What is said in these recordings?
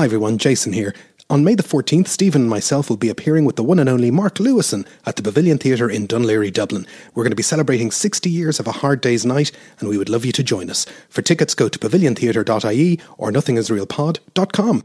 Hi everyone, Jason here. On May the 14th, Stephen and myself will be appearing with the one and only Mark Lewisohn at the Pavilion Theatre in Laoghaire, Dublin. We're going to be celebrating 60 years of a hard day's night, and we would love you to join us. For tickets, go to paviliontheatre.ie or nothingisrealpod.com.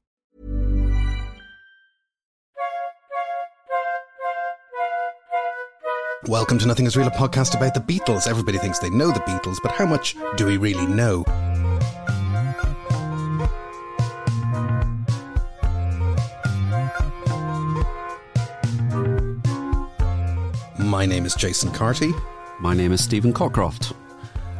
Welcome to Nothing Is Real, a podcast about the Beatles. Everybody thinks they know the Beatles, but how much do we really know? My name is Jason Carty, My name is Stephen Cockcroft.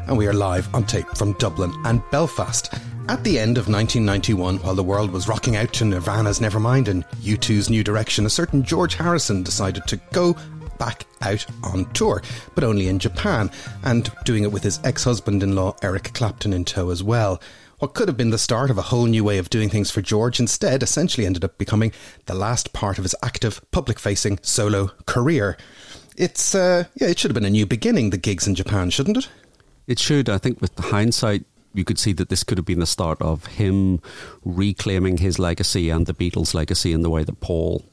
and we are live on tape from Dublin and Belfast. At the end of 1991, while the world was rocking out to Nirvana's Nevermind and U2's New Direction, a certain George Harrison decided to go back out on tour, but only in Japan, and doing it with his ex husband in law Eric Clapton in tow as well. What could have been the start of a whole new way of doing things for George instead essentially ended up becoming the last part of his active, public facing solo career. It's, uh, yeah, it should have been a new beginning, the gigs in Japan, shouldn't it? It should, I think, with hindsight, you could see that this could have been the start of him reclaiming his legacy and the Beatles' legacy in the way that Paul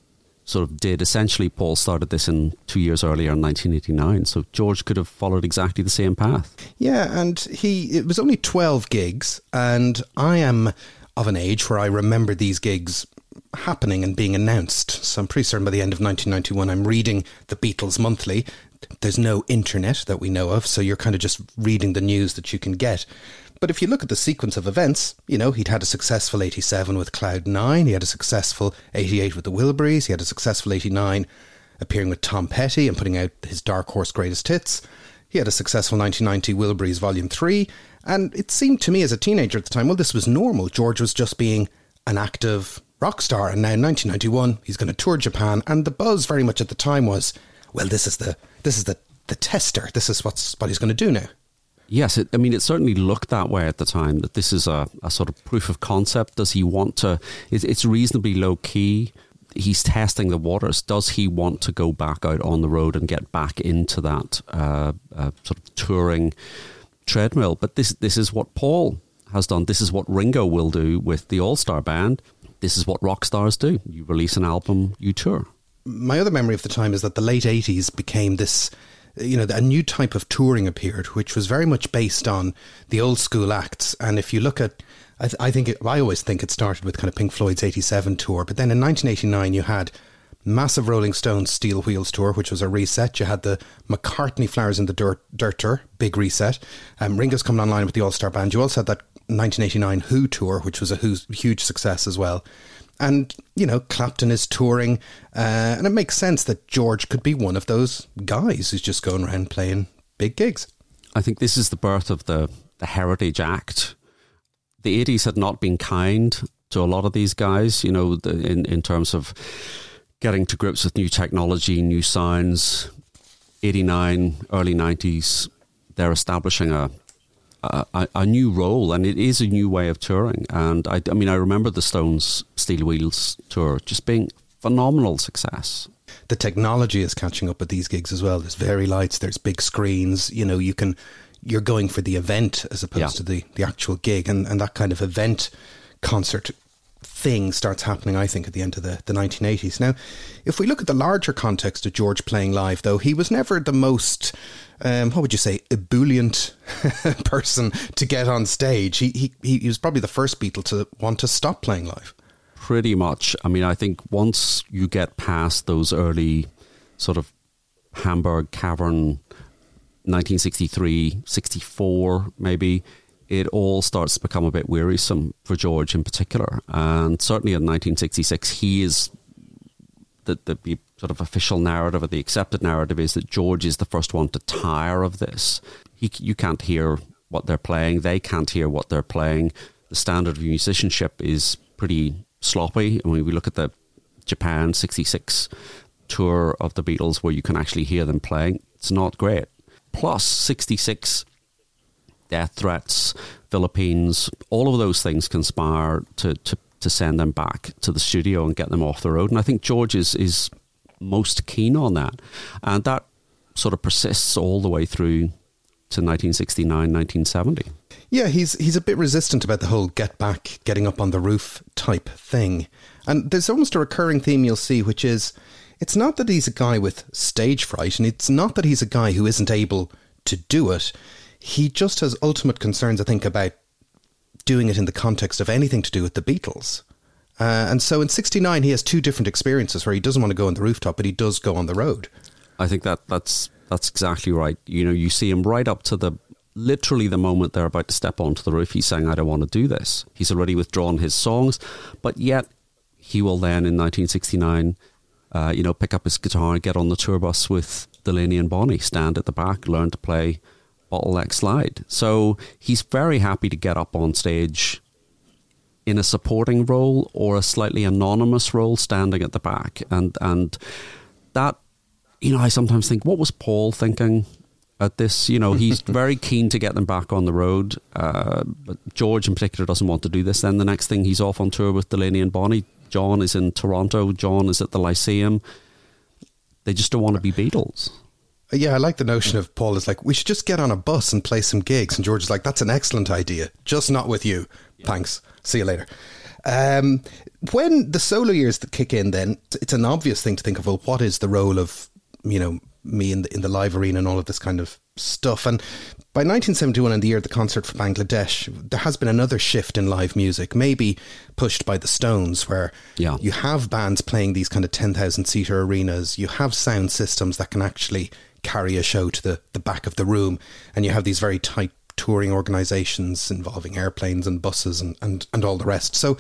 sort of did. Essentially, Paul started this in two years earlier in 1989, so George could have followed exactly the same path. Yeah, and he it was only 12 gigs and I am of an age where I remember these gigs happening and being announced. So I'm pretty certain by the end of 1991 I'm reading the Beatles monthly. There's no internet that we know of, so you're kind of just reading the news that you can get. But if you look at the sequence of events, you know, he'd had a successful 87 with Cloud9, he had a successful 88 with the Wilburys, he had a successful 89 appearing with Tom Petty and putting out his Dark Horse Greatest Hits. He had a successful 1990 Wilburys Volume 3, and it seemed to me as a teenager at the time, well, this was normal. George was just being an active rock star, and now in 1991, he's going to tour Japan, and the buzz very much at the time was, well, this is the this is the the tester. This is what's what he's going to do now. Yes, it, I mean, it certainly looked that way at the time that this is a, a sort of proof of concept. Does he want to? It, it's reasonably low key. He's testing the waters. Does he want to go back out on the road and get back into that uh, uh, sort of touring treadmill? But this this is what Paul has done. This is what Ringo will do with the All Star Band. This is what rock stars do. You release an album, you tour. my other memory of the time is that the late 80s became this you know a new type of touring appeared which was very much based on the old school acts. And if you look at I, th- I think it, I always think it started with kind of Pink Floyd's 87 tour but then in 1989 you had massive Rolling Stones Steel Wheels tour which was a reset. You had the McCartney Flowers in the Dirt, Dirt tour big reset. Um, Ringo's coming online with the All-Star Band. You also had that 1989 Who tour which was a huge success as well and, you know, Clapton is touring, uh, and it makes sense that George could be one of those guys who's just going around playing big gigs. I think this is the birth of the, the Heritage Act. The 80s had not been kind to a lot of these guys, you know, the, in, in terms of getting to grips with new technology, new sounds. 89, early 90s, they're establishing a, a, a new role, and it is a new way of touring. And I, I mean, I remember the Stones Steel Wheels tour just being phenomenal success. The technology is catching up with these gigs as well. There's very lights, there's big screens, you know, you can you're going for the event as opposed Yeah. to the, the actual gig and, and that kind of event concert thing starts happening, I think, at the end of the, the 1980s. Now, if we look at the larger context of George playing live, though, he was never the most, um, what would you say, ebullient person to get on stage. He, he, he was probably the first Beatle to want to stop playing live. Pretty much. I mean, I think once you get past those early sort of Hamburg Cavern 1963, 64, maybe, it all starts to become a bit wearisome for George in particular. And certainly in 1966, he is the, the, sort of official narrative or the accepted narrative is that George is the first one to tire of this. He, you can't hear what they're playing. They can't hear what they're playing. The standard of musicianship is pretty sloppy. I mean, we look at the Japan 66 tour of the Beatles where you can actually hear them playing. It's not great. Plus 66 death threats, Philippines, all of those things conspire to, to, to send them back to the studio and get them off the road. And I think George is, is most keen on that. And that sort of persists all the way through to 1969, 1970. Yeah, he's he's a bit resistant about the whole get back, getting up on the roof type thing. And there's almost a recurring theme you'll see, which is it's not that he's a guy with stage fright, and it's not that he's a guy who isn't able to do it. He just has ultimate concerns, I think, about doing it in the context of anything to do with the Beatles. Uh, and so in 69, he has two different experiences where he doesn't want to go on the rooftop, but he does go on the road. I think that that's that's exactly right. You know, you see him right up to the literally the moment they're about to step onto the roof. He's saying, "I don't want to do this." He's already withdrawn his songs, but yet he will then in 1969, uh, you know, pick up his guitar get on the tour bus with Delaney and Bonnie, stand at the back, learn to play bottleneck slide. So he's very happy to get up on stage in a supporting role or a slightly anonymous role standing at the back. And and that you know I sometimes think what was Paul thinking at this? You know he's very keen to get them back on the road uh, but George in particular doesn't want to do this. Then the next thing he's off on tour with Delaney and Bonnie. John is in Toronto. John is at the Lyceum. They just don't want to be Beatles yeah, I like the notion of Paul is like, we should just get on a bus and play some gigs. And George is like, that's an excellent idea, just not with you. Yeah. Thanks. See you later. Um, when the solo years that kick in, then it's an obvious thing to think of. Well, what is the role of you know me in the in the live arena and all of this kind of stuff? And by 1971, in the year of the concert for Bangladesh, there has been another shift in live music, maybe pushed by the Stones, where yeah. you have bands playing these kind of 10,000 seater arenas. You have sound systems that can actually carry a show to the, the back of the room, and you have these very tight touring organizations involving airplanes and buses and, and, and all the rest. So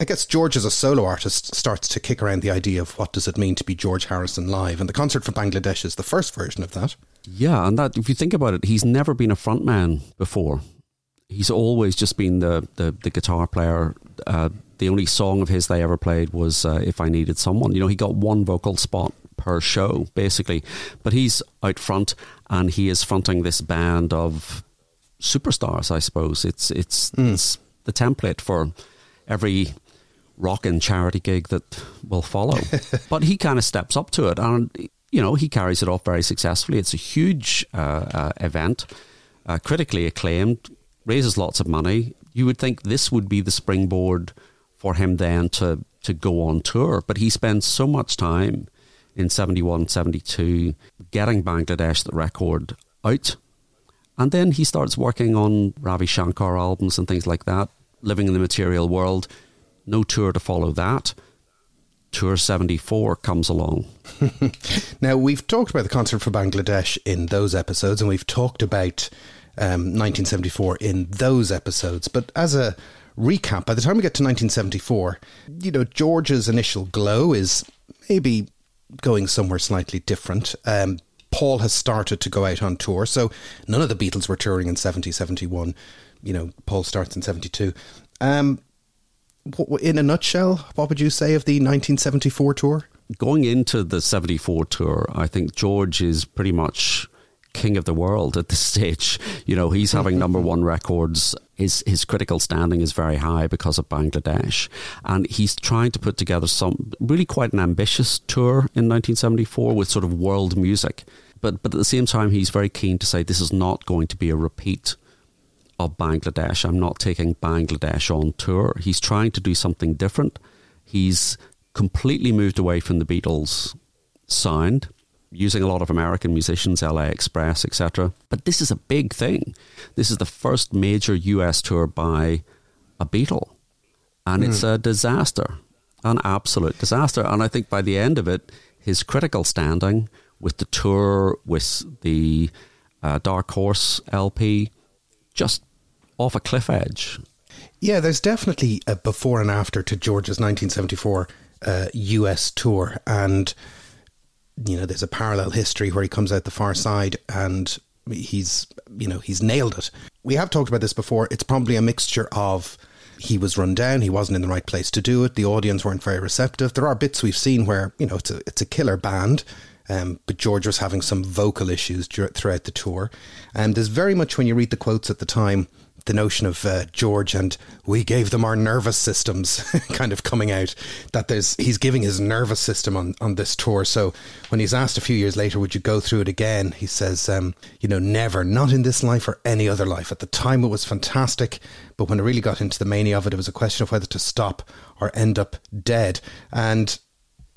I guess George as a solo artist starts to kick around the idea of what does it mean to be George Harrison live and the concert for Bangladesh is the first version of that. Yeah, and that if you think about it, he's never been a frontman before. He's always just been the the, the guitar player. Uh, the only song of his they ever played was uh, "If I Needed Someone." You know, he got one vocal spot per show, basically. But he's out front and he is fronting this band of superstars, I suppose. It's it's, mm. it's the template for every rock and charity gig that will follow. but he kind of steps up to it and you know, he carries it off very successfully. It's a huge uh, uh, event, uh, critically acclaimed, raises lots of money. You would think this would be the springboard for him then to, to go on tour, but he spends so much time in 71, 72, getting Bangladesh the record out. And then he starts working on Ravi Shankar albums and things like that, living in the material world. No tour to follow that. Tour 74 comes along. now, we've talked about the concert for Bangladesh in those episodes, and we've talked about um, 1974 in those episodes. But as a recap, by the time we get to 1974, you know, George's initial glow is maybe going somewhere slightly different. Um, Paul has started to go out on tour. So none of the Beatles were touring in 70, 71. You know, Paul starts in 72. Um, in a nutshell, what would you say of the 1974 tour? Going into the 74 tour, I think George is pretty much king of the world at this stage. You know, he's having number one records. His his critical standing is very high because of Bangladesh, and he's trying to put together some really quite an ambitious tour in 1974 with sort of world music. But but at the same time, he's very keen to say this is not going to be a repeat of Bangladesh. I'm not taking Bangladesh on tour. He's trying to do something different. He's completely moved away from the Beatles sound using a lot of American musicians, LA Express, etc. But this is a big thing. This is the first major US tour by a Beatle. And mm. it's a disaster, an absolute disaster. And I think by the end of it, his critical standing with the tour, with the uh, Dark Horse LP, just off a cliff edge. Yeah, there's definitely a before and after to George's 1974 uh, US tour. And you know, there's a parallel history where he comes out the far side and he's, you know, he's nailed it. we have talked about this before. It's probably a mixture of he was run down, he wasn't in the right place to do it, the audience weren't very receptive. There are bits we've seen where, you know, it's a, it's a killer band. Um, but George was having some vocal issues throughout the tour. And there's very much, when you read the quotes at the time, the notion of uh, George and we gave them our nervous systems kind of coming out that there's he's giving his nervous system on, on this tour. So when he's asked a few years later, would you go through it again? He says, um, you know, never, not in this life or any other life. At the time, it was fantastic, but when I really got into the mania of it, it was a question of whether to stop or end up dead. And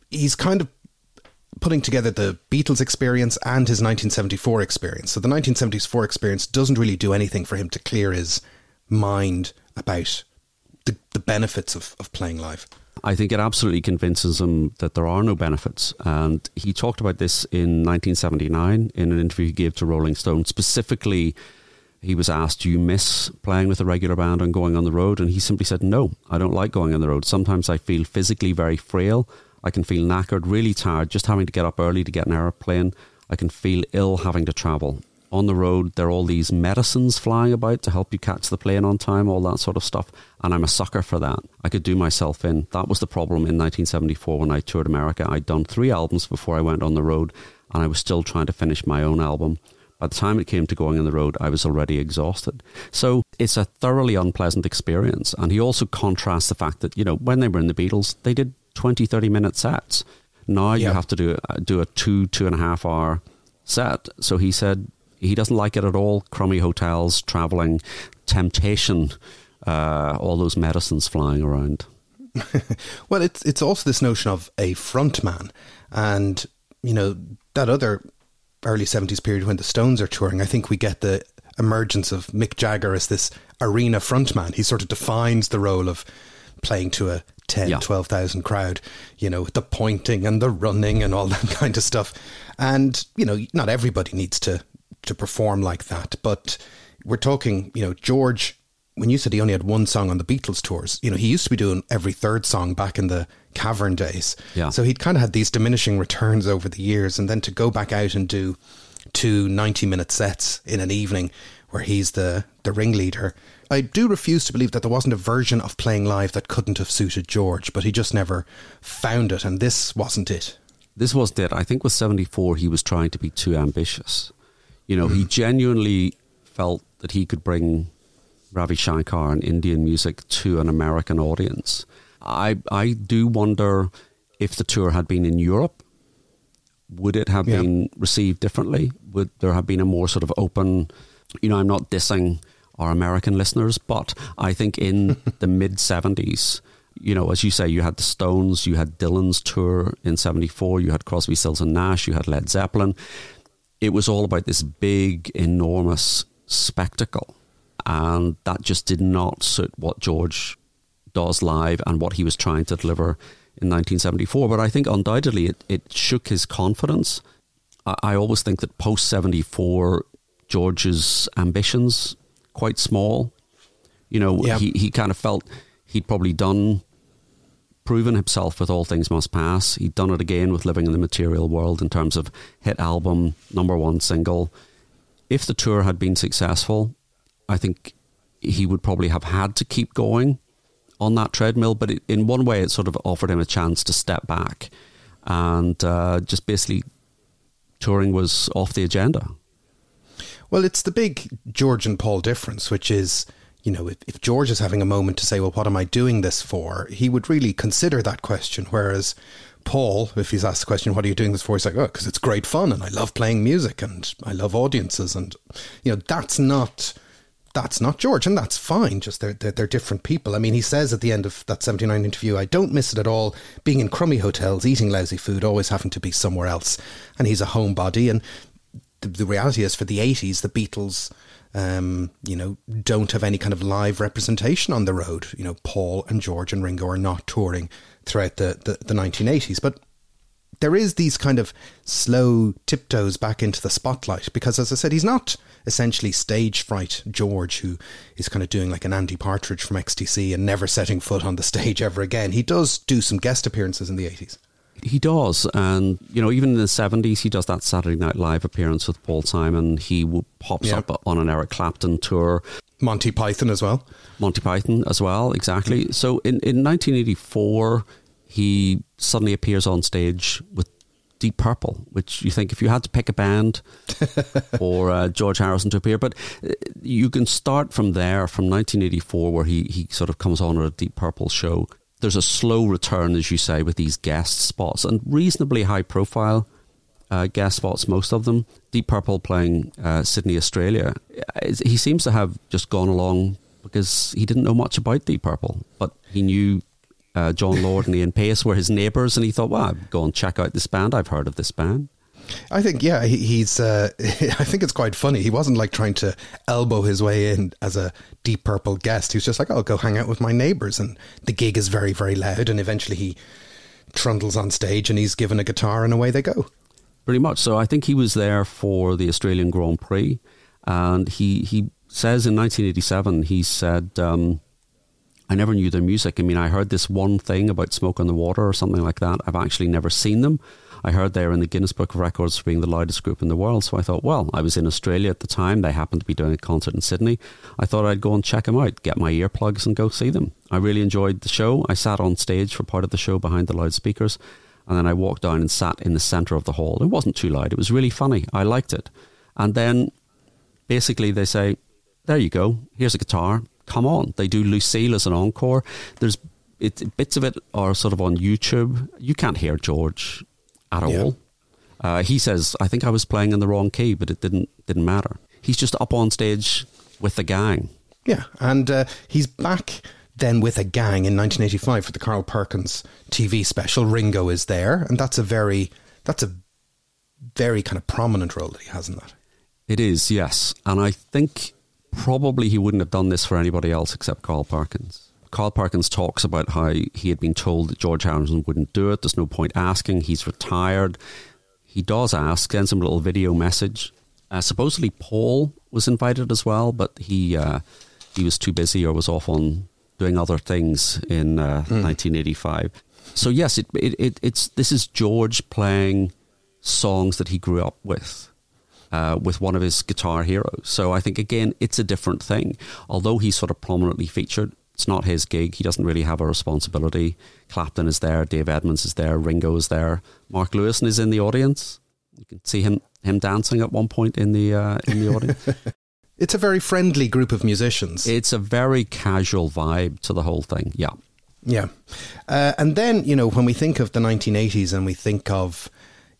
he's kind of putting together the Beatles experience and his 1974 experience. So the 1974 experience doesn't really do anything for him to clear his mind about the, the benefits of, of playing live. I think it absolutely convinces him that there are no benefits. And he talked about this in 1979 in an interview he gave to Rolling Stone. Specifically, he was asked, Do you miss playing with a regular band and going on the road? And he simply said, No, I don't like going on the road. Sometimes I feel physically very frail. I can feel knackered, really tired, just having to get up early to get an aeroplane. I can feel ill having to travel. On the road, there are all these medicines flying about to help you catch the plane on time, all that sort of stuff. And I'm a sucker for that. I could do myself in. That was the problem in 1974 when I toured America. I'd done three albums before I went on the road, and I was still trying to finish my own album. By the time it came to going on the road, I was already exhausted. So it's a thoroughly unpleasant experience. And he also contrasts the fact that, you know, when they were in the Beatles, they did 20, 30 minute sets. Now you have to do, do a two, two and a half hour set. So he said he doesn't like it at all. Crummy hotels, traveling, temptation, uh, all those medicines flying around. well, it's it's also this notion of a front man, and you know that other early seventies period when the Stones are touring. I think we get the emergence of Mick Jagger as this arena frontman. He sort of defines the role of playing to a 10, yeah. 12,000 crowd, you know, the pointing and the running and all that kind of stuff. And, you know, not everybody needs to, to perform like that. But we're talking, you know, George, when you said he only had one song on the Beatles tours, you know, he used to be doing every third song back in the cavern days. Yeah. So he'd kind of had these diminishing returns over the years. And then to go back out and do two 90 minute sets in an evening where he's the, the ringleader I do refuse to believe that there wasn't a version of playing live that couldn't have suited George, but he just never found it, and this wasn't it. This wasn't it. I think with 74, he was trying to be too ambitious. You know, mm. he genuinely felt that he could bring Ravi Shankar and Indian music to an American audience. I, I do wonder if the tour had been in Europe, would it have yeah. been received differently? Would there have been a more sort of open, you know, I'm not dissing our American listeners. But I think in the mid 70s, you know, as you say, you had the Stones, you had Dylan's tour in 74, you had Crosby, Stills and Nash, you had Led Zeppelin. It was all about this big, enormous spectacle. And that just did not suit what George does live and what he was trying to deliver in 1974. But I think undoubtedly it, it shook his confidence. I, I always think that post 74, George's ambitions quite small. You know, yep. he, he kind of felt he'd probably done, proven himself with All Things Must Pass. He'd done it again with Living in the Material World in terms of hit album, number one single. If the tour had been successful, I think he would probably have had to keep going on that treadmill. But it, in one way, it sort of offered him a chance to step back and uh, just basically touring was off the agenda. Well, it's the big George and Paul difference, which is, you know, if, if George is having a moment to say, well, what am I doing this for? He would really consider that question. Whereas Paul, if he's asked the question, what are you doing this for? He's like, oh, because it's great fun and I love playing music and I love audiences. And, you know, that's not. That's not George, and that's fine. Just they're, they're, they're different people. I mean, he says at the end of that seventy nine interview, "I don't miss it at all. Being in crummy hotels, eating lousy food, always having to be somewhere else." And he's a homebody, and the, the reality is for the 80s, the Beatles, um, you know, don't have any kind of live representation on the road. You know, Paul and George and Ringo are not touring throughout the, the, the 1980s. But there is these kind of slow tiptoes back into the spotlight because, as I said, he's not essentially stage fright George, who is kind of doing like an Andy Partridge from XTC and never setting foot on the stage ever again. He does do some guest appearances in the 80s. He does, and you know, even in the seventies, he does that Saturday Night Live appearance with Paul Simon. He pops Yeah. up on an Eric Clapton tour, Monty Python as well. Monty Python as well. Exactly. So in in nineteen eighty four, he suddenly appears on stage with Deep Purple, which you think if you had to pick a band for uh, George Harrison to appear, but uh, you can start from there, from 1984, where he, he sort of comes on at a Deep Purple show. There's a slow return, as you say, with these guest spots and reasonably high profile uh, guest spots, most of them. Deep Purple playing uh, Sydney, Australia. He seems to have just gone along because he didn't know much about Deep Purple, but he knew uh, Jon Lord and Ian Paice were his neighbours, and he thought, well, I'd go and check out this band. I've heard of this band. I think, yeah, he, he's. Uh, I think it's quite funny. He wasn't like trying to elbow his way in as a Deep Purple guest. He was just like, "I'll go hang out with my neighbors," and the gig is very, very loud. And eventually, he trundles on stage and he's given a guitar, and away they go. Pretty much. So I think he was there for the Australian Grand Prix, and he he says in 1987 he said. Um, I never knew their music. I mean, I heard this one thing about Smoke on the Water or something like that. I've actually never seen them. I heard they were in the Guinness Book of Records for being the loudest group in the world. So I thought, well, I was in Australia at the time. They happened to be doing a concert in Sydney. I thought I'd go and check them out, get my earplugs and go see them. I really enjoyed the show. I sat on stage for part of the show behind the loudspeakers. And then I walked down and sat in the centre of the hall. It wasn't too loud. It was really funny. I liked it. And then basically they say, there you go. Here's a guitar. Come on. They do Lucille as an encore. There's it, bits of it are sort of on YouTube. You can't hear George at Yeah. all. Uh, he says, "I think I was playing in the wrong key, but it didn't didn't matter." He's just up on stage with the gang. Yeah, and uh, he's back then with a gang in 1985 for the Carl Perkins TV special. Ringo is there, and that's a very that's a very kind of prominent role that he has in that. It is, yes, and I think probably he wouldn't have done this for anybody else except Carl Perkins. Carl Perkins talks about how he had been told that George Harrison wouldn't do it. There's no point asking. He's retired. He does ask, sends him a little video message. Uh, supposedly Paul was invited as well, but he uh, he was too busy or was off on doing other things in uh, 1985. So yes, it, it, it it's this is George playing songs that he grew up with uh, with one of his guitar heroes. So I think again, it's a different thing. Although he's sort of prominently featured, it's not his gig. He doesn't really have a responsibility. Clapton is there, Dave Edmunds is there, Ringo is there, Mark Lewisohn is in the audience. You can see him him dancing at one point in the uh, in the audience. It's a very friendly group of musicians. it's a very casual vibe to the whole thing. Yeah. Yeah. Uh, and then, you know, when we think of the 1980s and we think of,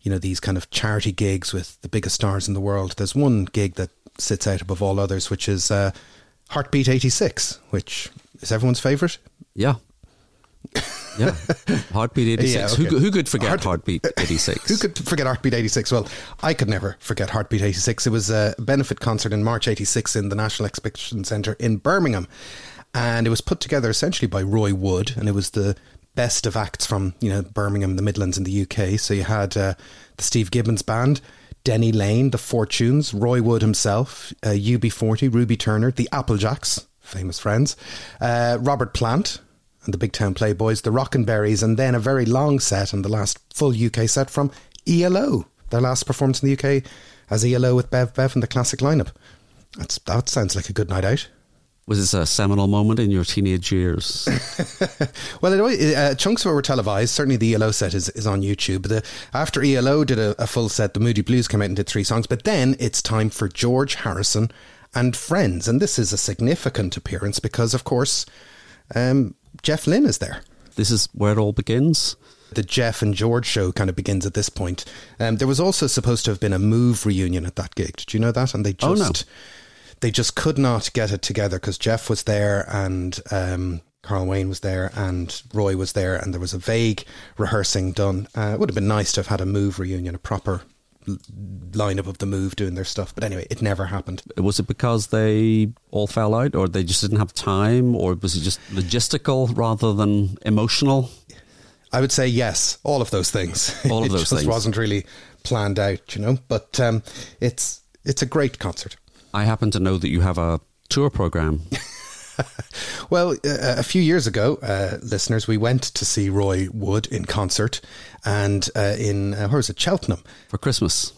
you know, these kind of charity gigs with the biggest stars in the world, there's one gig that sits out above all others, which is uh, Heartbeat 86, which is everyone's favourite. Yeah. Yeah. Heartbeat 86. Yeah, who, okay. could- who could forget Heart- Heartbeat 86? Who could forget Heartbeat 86? Well, I could never forget Heartbeat 86. It was a benefit concert in March 86 in the National Exhibition Centre in Birmingham. And it was put together essentially by Roy Wood. And it was the best of acts from, you know, Birmingham, the Midlands, and the UK. So you had uh, the Steve Gibbons Band, Denny Laine, the Fortunes, Roy Wood himself, uh, UB40, Ruby Turner, the Applejacks, famous friends, uh, Robert Plant, and the Big Town Playboys, the Rockenberries, and Berries, and then a very long set and the last full UK set from ELO. Their last performance in the UK as ELO with Bev Bev and the classic lineup. That's, that sounds like a good night out. Was this a seminal moment in your teenage years? Well, it, uh, chunks of it were televised. Certainly, the ELO set is, is on YouTube. The, after ELO did a, a full set, the Moody Blues came out and did three songs. But then it's time for George Harrison and Friends. And this is a significant appearance because, of course, um, Jeff Lynne is there. this is where it all begins. The Jeff and George show kind of begins at this point. Um, there was also supposed to have been a Move reunion at that gig. Did you know that? And they Oh, just no. they just could not get it together because Jeff was there and um, Carl Wayne was there and Roy was there and there was a vague rehearsing done. Uh, it would have been nice to have had a Move reunion, a proper lineup of the Move doing their stuff. But anyway, it never happened. Was it because they all fell out, or they just didn't have time, or was it just logistical rather than emotional? I would say yes, all of those things. All of it those just things. wasn't really planned out, you know. But um, it's it's a great concert. I happen to know that you have a tour program. Well, uh, a few years ago, uh, listeners, we went to see Roy Wood in concert, and uh, in uh, where was it, Cheltenham for Christmas.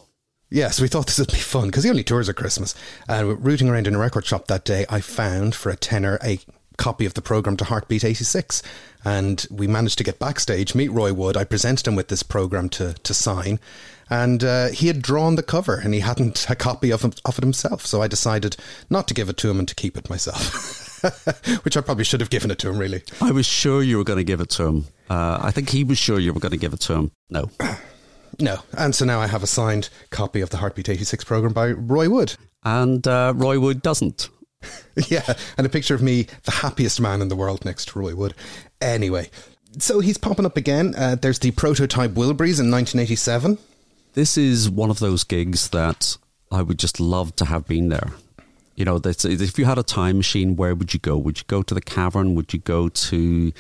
Yes, we thought this would be fun because he only tours at Christmas. And rooting around in a record shop that day, I found for a tenner a copy of the program to Heartbeat 86. And we managed to get backstage, meet Roy Wood. I presented him with this program to, to sign. And uh, he had drawn the cover and he hadn't a copy of, of it himself. So I decided not to give it to him and to keep it myself. Which I probably should have given it to him, really. I was sure you were going to give it to him. Uh, I think he was sure you were going to give it to him. No. No. And so now I have a signed copy of the Heartbeat 86 program by Roy Wood. And uh, Roy Wood doesn't. yeah. And a picture of me, the happiest man in the world next to Roy Wood. Anyway, so he's popping up again. Uh, there's the prototype Wilburys in 1987. This is one of those gigs that I would just love to have been there. You know, if you had a time machine, where would you go? Would you go to the cavern? Would you go to,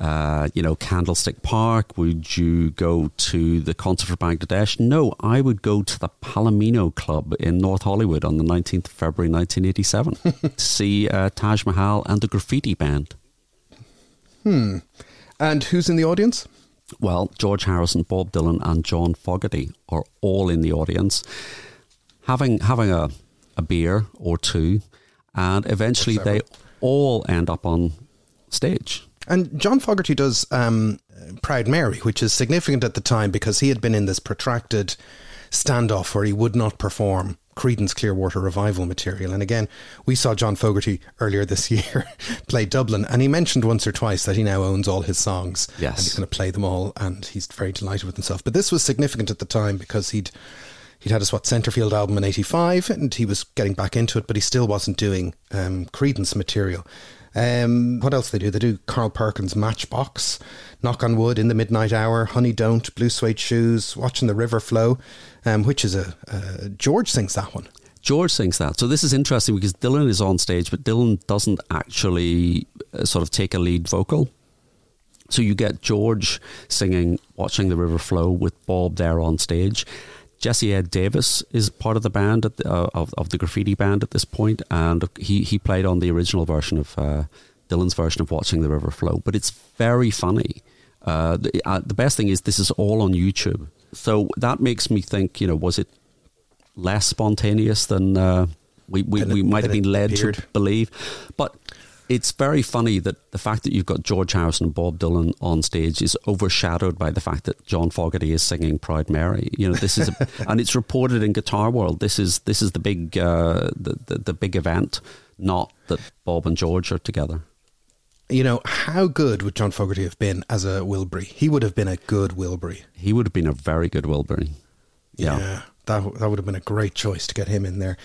uh, you know, Candlestick Park? Would you go to the concert for Bangladesh? No, I would go to the Palomino Club in North Hollywood on the 19th of February 1987 to see uh, Taj Mahal and the Graffiti Band. Hmm. And who's in the audience? Well, George Harrison, Bob Dylan, and John Fogerty are all in the audience. Having having a a beer or two, and eventually they all end up on stage. And John Fogerty does um, Proud Mary, which is significant at the time because he had been in this protracted standoff where he would not perform Creedence Clearwater Revival material. And again, we saw John Fogerty earlier this year play Dublin, and he mentioned once or twice that he now owns all his songs. Yes. And he's going to play them all, and he's very delighted with himself. But this was significant at the time because he'd He'd had his what Centerfield album in '85, and he was getting back into it, but he still wasn't doing um, Creedence material. Um, what else they do? They do Carl Perkins' Matchbox, Knock on Wood, In the Midnight Hour, Honey Don't, Blue Suede Shoes, Watching the River Flow, um, which is a uh, George sings that one. George sings that. So this is interesting because Dylan is on stage, but Dylan doesn't actually uh, sort of take a lead vocal. So you get George singing Watching the River Flow with Bob there on stage. Jesse Ed Davis is part of the band the, uh, of of the graffiti band at this point, and he he played on the original version of uh, Dylan's version of "Watching the River Flow." But it's very funny. Uh, the, uh, the best thing is this is all on YouTube, so that makes me think. You know, was it less spontaneous than uh, we we, we might have been led appeared. to believe? But it's very funny that the fact that you've got George Harrison and Bob Dylan on stage is overshadowed by the fact that John Fogerty is singing Proud Mary. You know, this is, a, and it's reported in Guitar World. This is this is the big uh, the, the the big event, not that Bob and George are together. You know, how good would John Fogerty have been as a Wilbury? He would have been a good Wilbury. He would have been a very good Wilbury. yeah. yeah that that would have been a great choice to get him in there.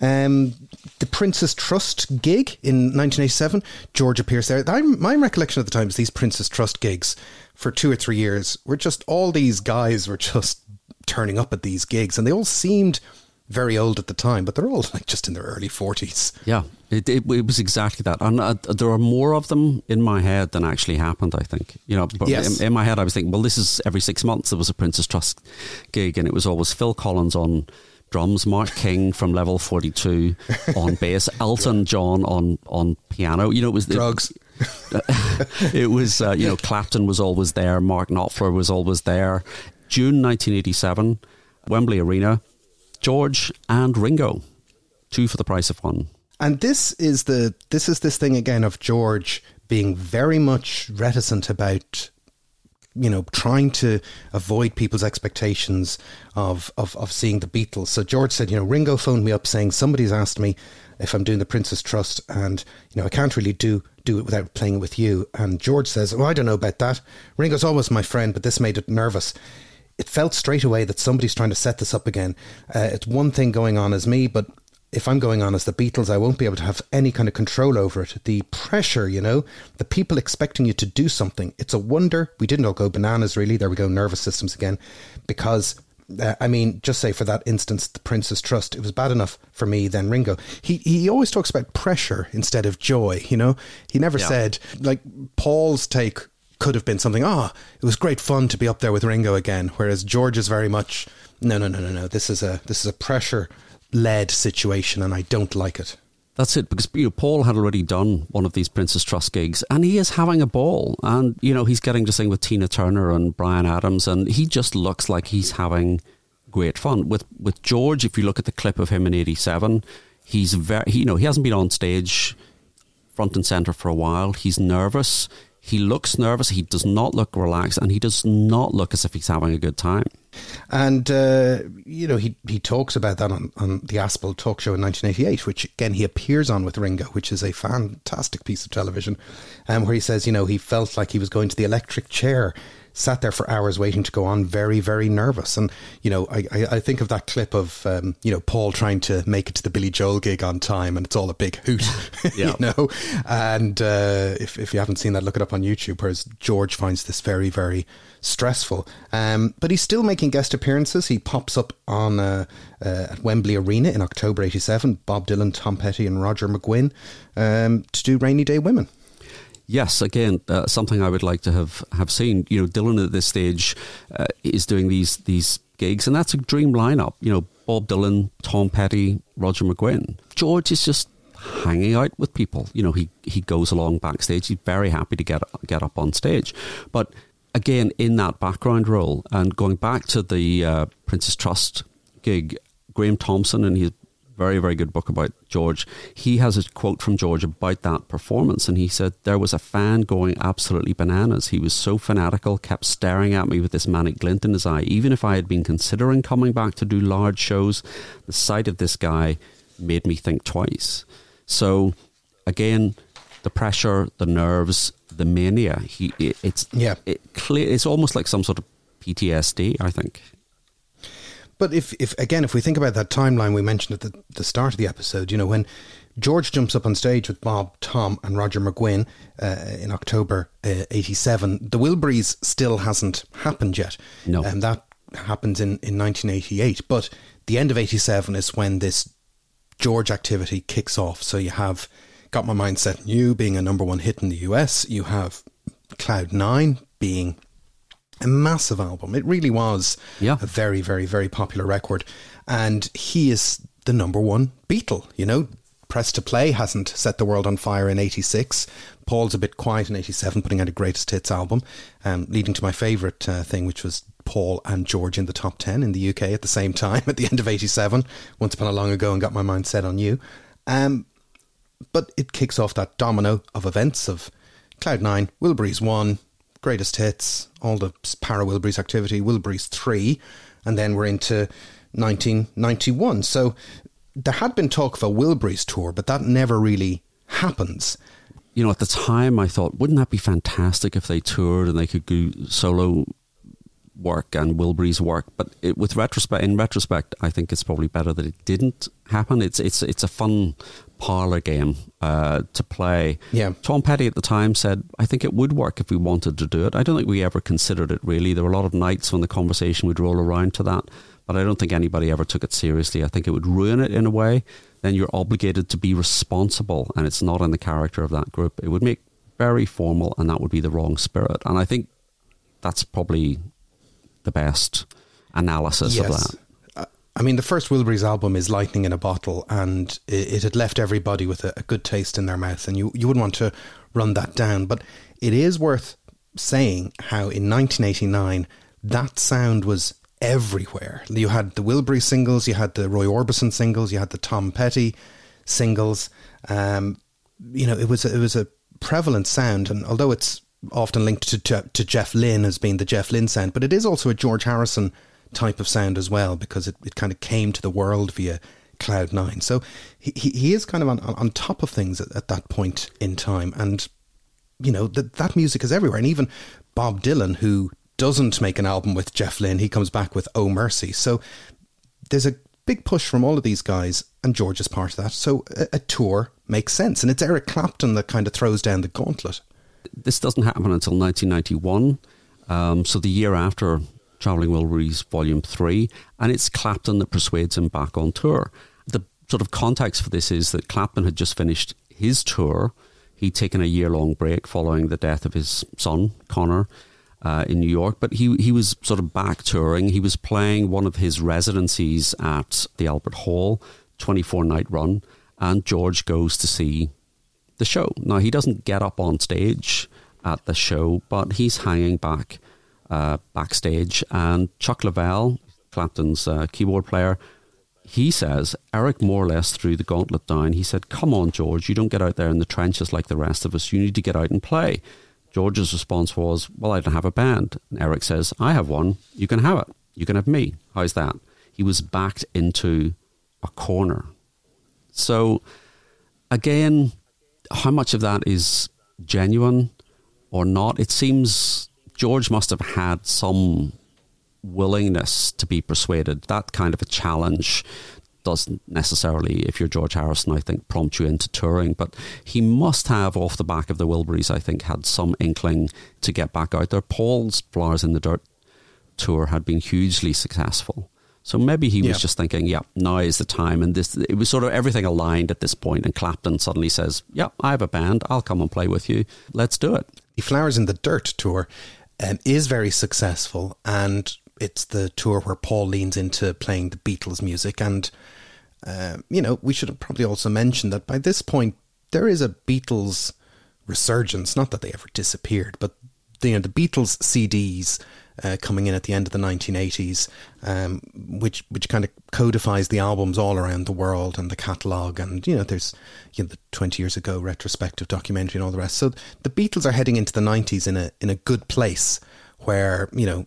Um, the Prince's Trust gig in 1987, George appears there. My recollection at the time is these Prince's Trust gigs for two or three years were just all these guys were just turning up at these gigs, and they all seemed very old at the time, but they're all like just in their early 40s. Yeah, it, it, it was exactly that. And uh, there are more of them in my head than actually happened, I think. You know, but yes. in, in, my head, I was thinking, well, this is every six months there was a Prince's Trust gig, and it was always Phil Collins on drums, Mark King from Level 42 on bass, Elton John on, on piano. You know, it was the drugs. It, it was, uh, you know, Clapton was always there, Mark Knopfler was always there. June 1987, Wembley Arena George and Ringo, two for the price of one. And this is the this is this thing again of George being very much reticent about you know trying to avoid people's expectations of, of of seeing the Beatles. So George said, you know, Ringo phoned me up saying somebody's asked me if I'm doing the Prince's Trust and you know I can't really do do it without playing with you. And George says, "Oh, I don't know about that. Ringo's always my friend, but this made it nervous." It felt straight away that somebody's trying to set this up again. Uh, it's one thing going on as me, but if I'm going on as the Beatles, I won't be able to have any kind of control over it. The pressure, you know, the people expecting you to do something. It's a wonder we didn't all go bananas, really. There we go, nervous systems again. Because, uh, I mean, just say for that instance, the Prince's Trust, it was bad enough for me, then Ringo. He, he always talks about pressure instead of joy, you know? He never yeah. said, like, Paul's take could have been something, ah, oh, it was great fun to be up there with Ringo again. Whereas George is very much, no, no, no, no, no. This is a this is a pressure led situation, and I don't like it. That's it, because you know, Paul had already done one of these Prince's Trust gigs, and he is having a ball. And you know, he's getting to sing with Tina Turner and Bryan Adams, and he just looks like he's having great fun. With with George, if you look at the clip of him in '87, he's very, you know, he hasn't been on stage front and center for a while. He's nervous. He looks nervous. He does not look relaxed, and he does not look as if he's having a good time. And, uh, you know, he, he talks about that on, on the Aspel talk show in 1988, which again he appears on with Ringo, which is a fantastic piece of television, um, where he says, you know, he felt like he was going to the electric chair sat there for hours waiting to go on, very, very nervous. And, you know, I, I, I think of that clip of, um, you know, Paul trying to make it to the Billy Joel gig on time and it's all a big hoot, you know. And uh, if, if you haven't seen that, look it up on YouTube, whereas George finds this very, very stressful. Um, but he's still making guest appearances. He pops up on uh, uh, at Wembley Arena in October 87, Bob Dylan, Tom Petty and Roger McGuinn um, to do Rainy Day Women yes, again, uh, something I would like to have, have seen. You know, Dylan at this stage uh, is doing these these gigs, and that's a dream lineup. You know, Bob Dylan, Tom Petty, Roger McGuinn. George is just hanging out with people. You know, he he goes along backstage. He's very happy to get get up on stage, but again, in that background role, and going back to the uh, Prince's Trust gig, Graham Thompson and his very, very good book about George. He has a quote from George about that performance, and he said, There was a fan going absolutely bananas. He was so fanatical, kept staring at me with this manic glint in his eye. Even if I had been considering coming back to do large shows, the sight of this guy made me think twice. So, again, the pressure, the nerves, the mania. He, it, it's yeah, it clear. It's almost like some sort of PTSD. I think. But if, if again, if we think about that timeline we mentioned at the, the start of the episode, you know, when George jumps up on stage with Bob, Tom, and Roger McGuinn uh, in October uh, 87, the Wilburys still hasn't happened yet. No. And that happens in, in 1988. But the end of 87 is when this George activity kicks off. So you have Got My Mind Set on You being a number one hit in the US. You have Cloud Nine being a massive album. It really was yeah. a very, very, very popular record. And he is the number one Beatle, you know. Press to Play hasn't set the world on fire in 86. Paul's a bit quiet in 87, putting out a greatest hits album, um, leading to my favourite uh, thing, which was Paul and George in the top 10 in the UK at the same time at the end of 87, once upon a long ago, and got my mind set on you. Um, but it kicks off that domino of events of Cloud9, Wilburys 1, greatest hits, all the Para Wilburys activity, Wilburys 3, and then we're into 1991. So there had been talk of a Wilburys tour, but that never really happens. You know, at the time I thought, wouldn't that be fantastic if they toured and they could do solo work and Wilburys work. But it, with retrospect, in retrospect, I think it's probably better that it didn't happen. It's it's it's a fun parlor game uh, to play. Yeah. Tom Petty at the time said, "I think it would work if we wanted to do it." I don't think we ever considered it really. There were a lot of nights when the conversation would roll around to that, but I don't think anybody ever took it seriously. I think it would ruin it in a way. Then you're obligated to be responsible, and it's not in the character of that group. It would make very formal, and that would be the wrong spirit. And I think that's probably the best analysis yes. of that. I mean, the first Wilburys album is Lightning in a Bottle, and it, it had left everybody with a, a, good taste in their mouth, and you, you wouldn't want to run that down. But it is worth saying how in 1989 that sound was everywhere. You had the Wilbury singles, you had the Roy Orbison singles, you had the Tom Petty singles. Um, you know, it was a, it was a prevalent sound, and although it's often linked to, to, to Jeff Lynne as being the Jeff Lynne sound, but it is also a George Harrison type of sound as well because it, it kind of came to the world via Cloud Nine. So he, he is kind of on, on top of things at, at that point in time. And, you know, that, that music is everywhere. And even Bob Dylan, who doesn't make an album with Jeff Lynne, he comes back with Oh Mercy. So there's a big push from all of these guys, and George is part of that. So a, a tour makes sense. And it's Eric Clapton that kind of throws down the gauntlet this doesn't happen until 1991. Um, so the year after Traveling Wilburys Volume 3, and it's Clapton that persuades him back on tour. The sort of context for this is that Clapton had just finished his tour. He'd taken a year long break following the death of his son, Conor, uh, in New York, but he, he was sort of back touring. He was playing one of his residencies at the Albert Hall, 24 night run and George goes to see the show. Now, he doesn't get up on stage at the show, but he's hanging back uh, backstage, and Chuck Leavell, Clapton's uh, keyboard player, he says Eric more or less threw the gauntlet down. He said, "Come on, George, you don't get out there in the trenches like the rest of us. You need to get out and play." George's response was, "Well, I don't have a band." And Eric says, "I have one. You can have it. You can have me. How's that?" He was backed into a corner. So, again, how much of that is genuine or not? It seems George must have had some willingness to be persuaded. That kind of a challenge doesn't necessarily, if you're George Harrison, I think, prompt you into touring. But he must have, off the back of the Wilburys, I think, had some inkling to get back out there. Paul's Flowers in the Dirt tour had been hugely successful. So maybe he was just thinking, yeah, now is the time. And this, it was sort of everything aligned at this point. And Clapton suddenly says, yeah, I have a band. I'll come and play with you. Let's do it. The Flowers in the Dirt tour um, is very successful. And it's the tour where Paul leans into playing the Beatles music. And, uh, you know, we should have probably also mention that by this point, there is a Beatles resurgence. Not that they ever disappeared, but you know, the Beatles CDs uh, coming in at the end of the 1980s, um, which which kind of codifies the albums all around the world and the catalogue. And you know, there's you know the 20 years ago retrospective documentary and all the rest. So the Beatles are heading into the 90s in a in a good place where you know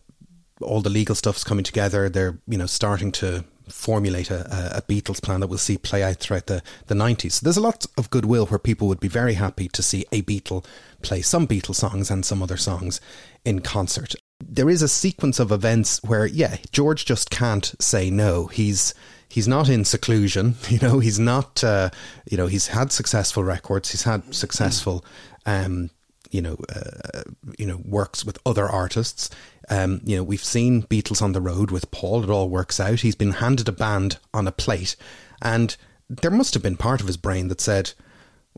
all the legal stuff's coming together. They're you know starting to formulate a, a, Beatles plan that we'll see play out throughout the, the 90s. So there's a lot of goodwill where people would be very happy to see a Beatle play some Beatles songs and some other songs in concert. There is a sequence of events where, yeah, George just can't say no. He's he's not in seclusion. You know, he's not. Uh, you know, he's had successful records. He's had successful um, you know, uh, you know, works with other artists. Um, you know, we've seen Beatles on the road with Paul. It all works out. He's been handed a band on a plate, and there must have been part of his brain that said,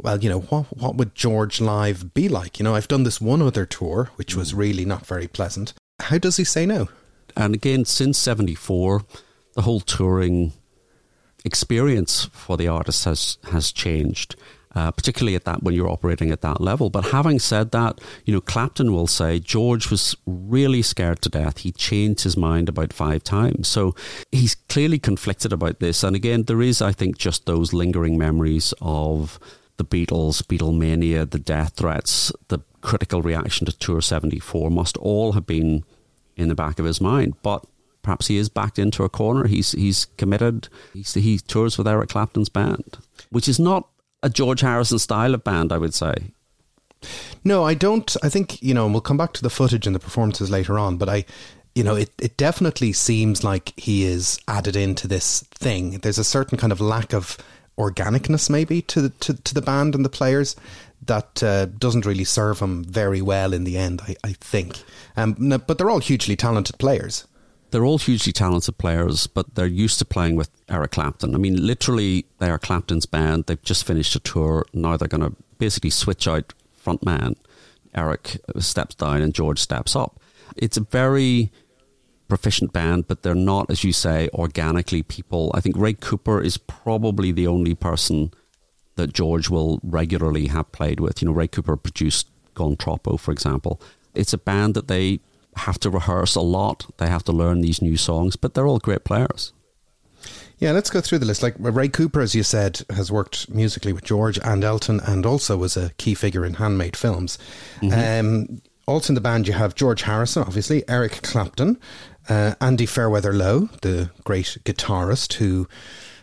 "Well, you know, what what would George live be like? You know, I've done this one other tour, which was really not very pleasant. How does he say no?" And again, since '74, the whole touring experience for the artist has has changed uh, particularly at that when you're operating at that level. But having said that, you know, Clapton will say George was really scared to death. He changed his mind about five times. So he's clearly conflicted about this. And again, there is, I think, just those lingering memories of the Beatles, Beatlemania, the death threats, the critical reaction to Tour 74 must all have been in the back of his mind. But perhaps he is backed into a corner. He's he's committed. He's, he tours with Eric Clapton's band, which is not a George Harrison style of band, I would say. No, I don't. I think, you know, and we'll come back to the footage and the performances later on, but I, you know, it, it definitely seems like he is added into this thing. There's a certain kind of lack of organicness, maybe, to, to, to the band and the players that uh, doesn't really serve him very well in the end, I, I think. Um, no, but they're all hugely talented players they're all hugely talented players, but they're used to playing with Eric Clapton. I mean, literally, they are Clapton's band. They've just finished a tour. Now they're going to basically switch out front man. Eric steps down and George steps up. It's a very proficient band, but they're not, as you say, organically people. I think Ray Cooper is probably the only person that George will regularly have played with. You know, Ray Cooper produced Gone Troppo, for example. It's a band that they have to rehearse a lot. They have to learn these new songs, but they're all great players. Yeah, let's go through the list. Like Ray Cooper, as you said, has worked musically with George and Elton, and also was a key figure in handmade films. Mm-hmm. Um, also in the band, you have George Harrison, obviously, Eric Clapton, uh, Andy Fairweather Low, the great guitarist who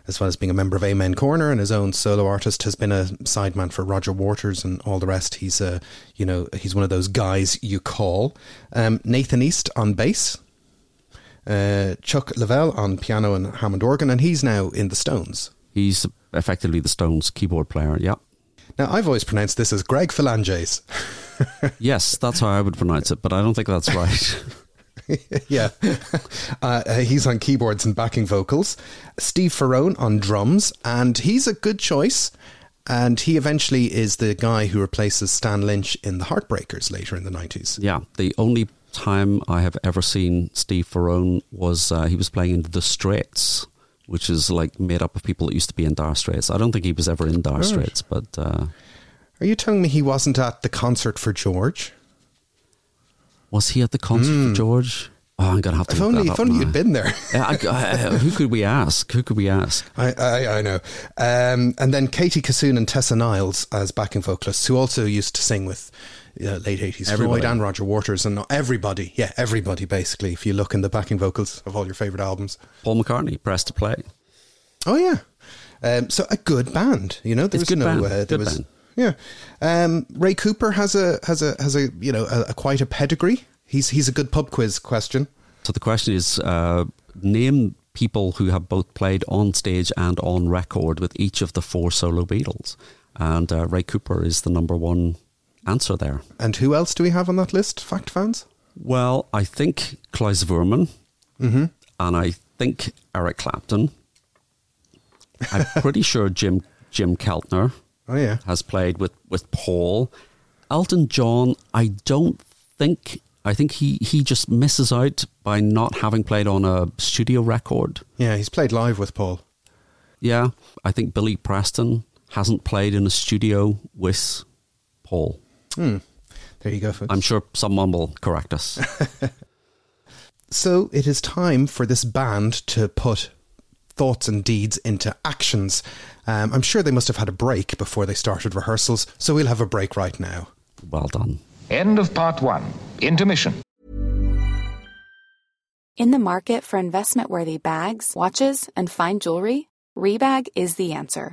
as well as being a member of Amen Corner and his own solo artist, has been a sideman for Roger Waters and all the rest. He's a, you know, he's one of those guys you call. Um, Nathan East on bass, uh, Chuck Leavell on piano and Hammond organ, and he's now in the Stones. He's effectively the Stones keyboard player. Yeah. Now I've always pronounced this as Greg Phalanges. yes, that's how I would pronounce it, but I don't think that's right. yeah. Uh, uh, he's on keyboards and backing vocals. Steve Ferrone on drums, and he's a good choice. And he eventually is the guy who replaces Stan Lynch in the Heartbreakers later in the 90s. Yeah. The only time I have ever seen Steve Ferrone was uh, he was playing in The Straits which is like made up of people that used to be in Dire Straits. I don't think he was ever in Dire Right. Straits, but uh, Are you telling me he wasn't at the concert for George? Was he at the concert for George? Oh, I'm gonna have to. Hmm. If look only, if only you'd been there. Yeah, I, I, who could we ask? Who could we ask? I, I, I know. Um, and then Katie Kissoon and Tessa Niles as backing vocalists, who also used to sing with uh, late 80s Everybody. Floyd and Roger Waters and everybody. Yeah, everybody, basically, if you look in the backing vocals of all your favourite albums. Paul McCartney, press to play. Oh, yeah. Um, so a good band, you know. There It's was good no, band, Uh, there good was, band. Yeah. Um, Ray Cooper has a has a has a you know a, a quite a pedigree. He's he's a good pub quiz question. So the question is, uh, name people who have both played on stage and on record with each of the four solo Beatles, and uh, Ray Cooper is the number one answer there. And who else do we have on that list? Fact fans. Well, I think Klaus Voormann, Mm-hmm. and I think Eric Clapton. I'm pretty sure Jim Jim Keltner Oh yeah. has played with, with Paul. Elton John, I don't think. I think he, he just misses out by not having played on a studio record. Yeah, he's played live with Paul. Yeah, I think Billy Preston hasn't played in a studio with Paul. Hmm. There you go, folks. I'm sure someone will correct us. So it is time for this band to put thoughts and deeds into actions. Um, I'm sure they must have had a break before they started rehearsals, so we'll have a break right now. well done. End of part one. Intermission. In the market for investment worthy bags, watches, and fine jewelry, Rebag is the answer.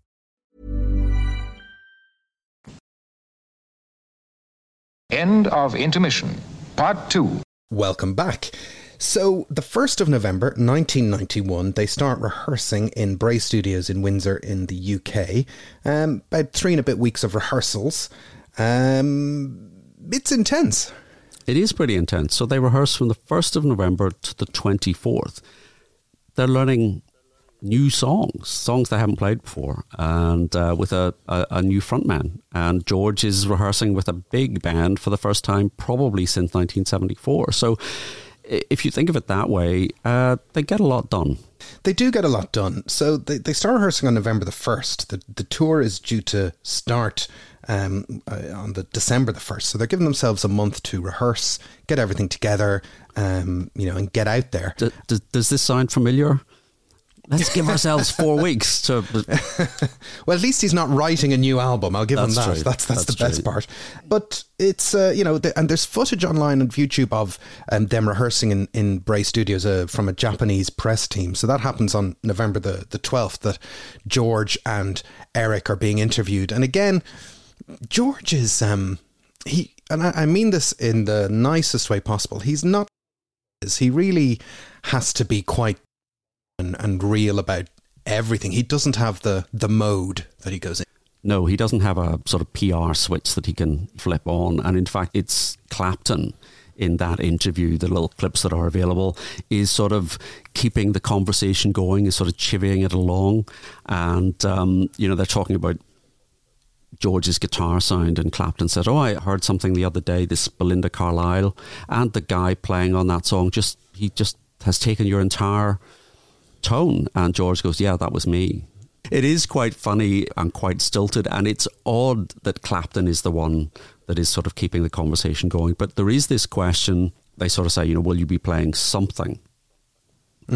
End of intermission. Part two. Welcome back. So, the 1st of November 1991, they start rehearsing in Bray Studios in Windsor in the UK. Um, about three and a bit weeks of rehearsals. Um, it's intense. It is pretty intense. So they rehearse from the 1st of November to the 24th. They're learning new songs, songs they haven't played before, and uh, with a, a, a new frontman. And George is rehearsing with a big band for the first time, probably since 1974. So if you think of it that way, uh, they get a lot done. They do get a lot done. So they, they start rehearsing on November the 1st. The, the tour is due to start um, uh, on the December the 1st. So they're giving themselves a month to rehearse, get everything together, um, you know, and get out there. Does, does this sound familiar? Let's give ourselves four weeks to. Well, at least he's not writing a new album. I'll give him that. true. That's that's, That's the best part. But it's uh, you know, the, and there's footage online on YouTube of um, them rehearsing in in Bray Studios uh, from a Japanese press team. So that happens on November the the twelfth. That George and Eric are being interviewed, and again, George is um he and I, I mean this in the nicest way possible. He's not. He really has to be quite and, and real about everything. He doesn't have the the mode that he goes in. No, he doesn't have a sort of PR switch that he can flip on. And in fact, it's Clapton in that interview, the little clips that are available, is sort of keeping the conversation going, is sort of chivying it along. And, um, you know, they're talking about George's guitar sound, and Clapton said, Oh, I heard something the other day, this Belinda Carlisle, and the guy playing on that song just, he just has taken your entire tone. And George goes, Yeah, that was me. It is quite funny and quite stilted, and it's odd that Clapton is the one that is sort of keeping the conversation going. But there is this question they sort of say, you know, will you be playing something?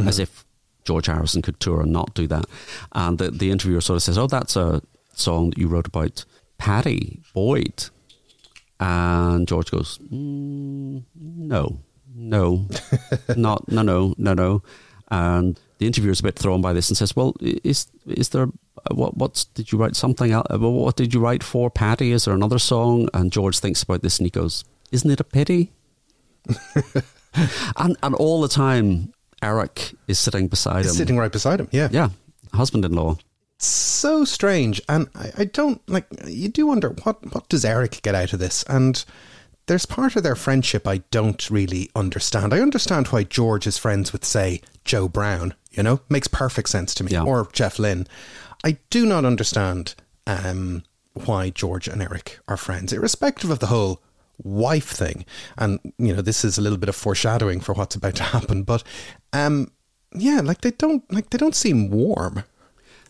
As if George Harrison could tour and not do that. And the, the interviewer sort of says, oh, that's a song that you wrote about Pattie Boyd? And George goes, mm, no, no, not, no, no, no, no. And the interviewer is a bit thrown by this and says, "Well, is is there what what did you write something else? Uh, what did you write for Pattie? Is there another song?" And George thinks about this and he goes, "Isn't it a pity?" and and all the time, Eric is sitting beside him, Sitting right beside him, yeah. yeah, husband-in-law. so strange and I, I don't like you do wonder what what does eric get out of this and there's part of their friendship i don't really understand i understand why george is friends with say joe brown you know makes perfect sense to me Yeah. or jeff lynne i do not understand um, why george and eric are friends irrespective of the whole wife thing and you know this is a little bit of foreshadowing for what's about to happen but um yeah like they don't like they don't seem warm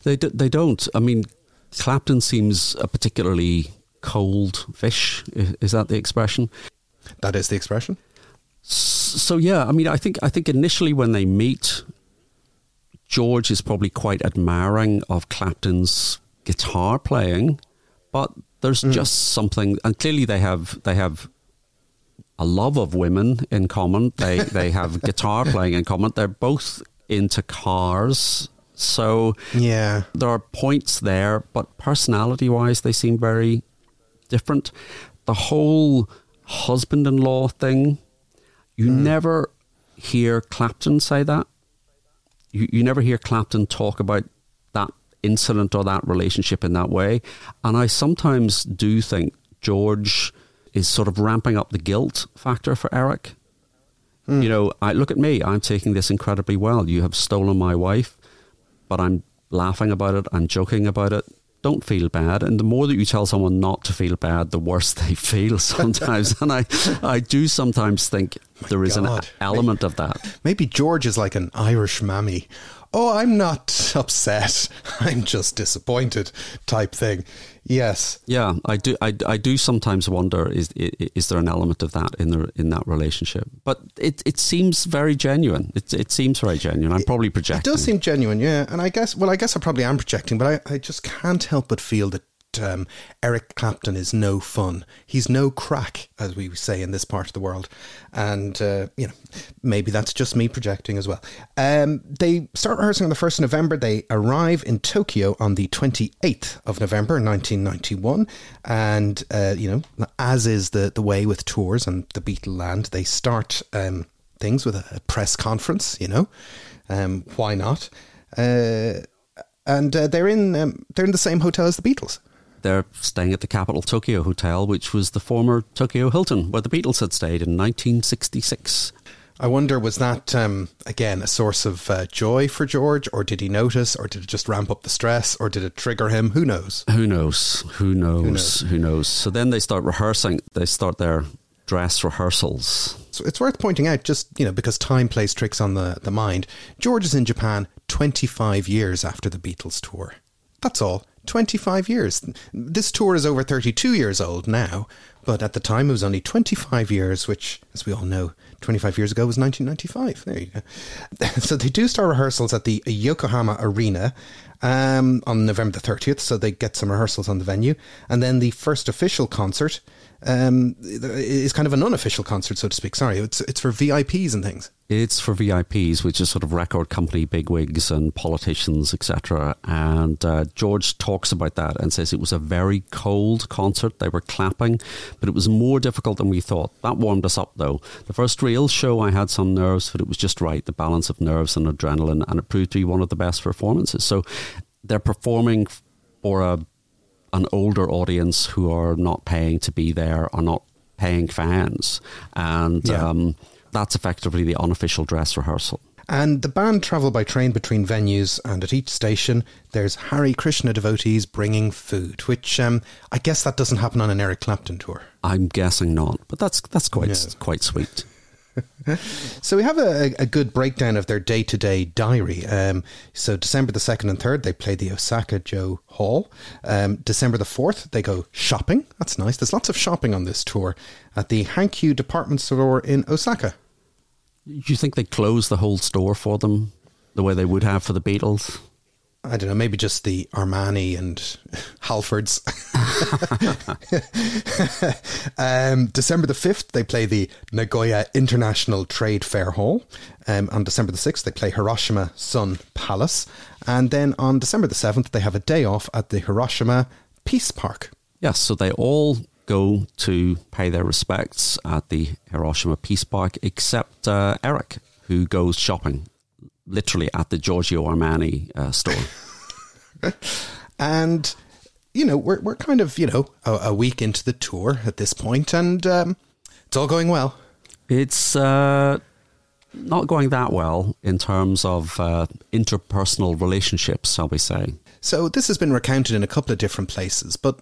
They do, they don't. I mean, Clapton seems a particularly cold fish. Is that the expression? that is the expression So yeah, I mean, I think I think initially when they meet, George is probably quite admiring of Clapton's guitar playing, but there's mm. just something, and clearly they have they have a love of women in common. They they have guitar playing in common. They're both into cars, so Yeah. there are points there, but personality wise, they seem very different. The whole husband in law thing, you mm. never hear Clapton say that. You, you never hear Clapton talk about that incident or that relationship in that way. And I sometimes do think George is sort of ramping up the guilt factor for Eric. Hmm. You know, I look at me, I'm taking this incredibly well. You have stolen my wife but I'm laughing about it, I'm joking about it. Don't feel bad. And the more that you tell someone not to feel bad, the worse they feel sometimes. and I, I do sometimes think there is an God. element of that. Maybe George is like an Irish mammy. Oh, I'm not upset. I'm just disappointed type thing. Yes. Yeah, I do. I, I do sometimes wonder is is there an element of that in the in that relationship? But it it seems very genuine. It it seems very genuine. I'm probably projecting. It does seem genuine, yeah. And I guess, well, I guess I probably am projecting, but I, I just can't help but feel that um, Eric Clapton is no fun. He's no crack, as we say in this part of the world. And, uh, you know, maybe that's just me projecting as well. Um, they start rehearsing on the 1st of November. They arrive in Tokyo on the 28th of November, 1991. And, uh, you know, as is the, the way with tours and the Beatle land, they start um, things with a, press conference, you know. Um, why not? Uh, and uh, they're in um, they're in the same hotel as the Beatles. They're staying at the Capital Tokyo Hotel, which was the former Tokyo Hilton, where the Beatles had stayed in 1966. I wonder was that um, again a source of uh, joy for George, or did he notice, or did it just ramp up the stress, or did it trigger him? Who knows? Who knows? Who knows? knows? Who knows? So then they start rehearsing. They start their dress rehearsals. So it's worth pointing out, just you know, because time plays tricks on the the mind. George is in Japan 25 years after the Beatles tour. That's all. 25 years. This tour is over 32 years old now, but at the time it was only 25 years, which, as we all know, 25 years ago was 1995. There you go. So they do start rehearsals at the Yokohama Arena um, on November the 30th, so they get some rehearsals on the venue. And then the first official concert um, is kind of an unofficial concert, so to speak. Sorry, it's, it's for VIPs and things. It's for VIPs, which is sort of record company bigwigs and politicians, etc. And uh, George talks about that and says it was a very cold concert. They were clapping, but it was more difficult than we thought. That warmed us up, though. The first real show, I had some nerves, but it was just right, the balance of nerves and adrenaline, and it proved to be one of the best performances. So they're performing for a an older audience who are not paying to be there, are not paying fans, and Yeah. um, that's effectively the unofficial dress rehearsal. And the band travel by train between venues, and at each station, there's Hare Krishna devotees bringing food, which um, I guess that doesn't happen on an Eric Clapton tour. I'm guessing not, but that's that's quite quite sweet. So we have a, a good breakdown of their day to day diary. Um, so December the 2nd and 3rd, they play the Osaka-jo Hall. Um, December the 4th, they go shopping. That's nice. There's lots of shopping on this tour at the Hankyu department store in Osaka. Do you think they close the whole store for them the way they would have for the Beatles? I don't know, maybe just the Armani and Halfords. um, December the 5th, they play the Nagoya International Trade Fair Hall. Um, on December the 6th, they play Hiroshima Sun Palace. And then on December the 7th, they have a day off at the Hiroshima Peace Park. Yes, so they all go to pay their respects at the Hiroshima Peace Park, except uh, Eric, who goes shopping literally at the Giorgio Armani uh, store. and you know we're we're kind of you know a, a week into the tour at this point, and um, it's all going well. It's uh, not going that well in terms of uh, interpersonal relationships, shall we say? So this has been recounted in a couple of different places, but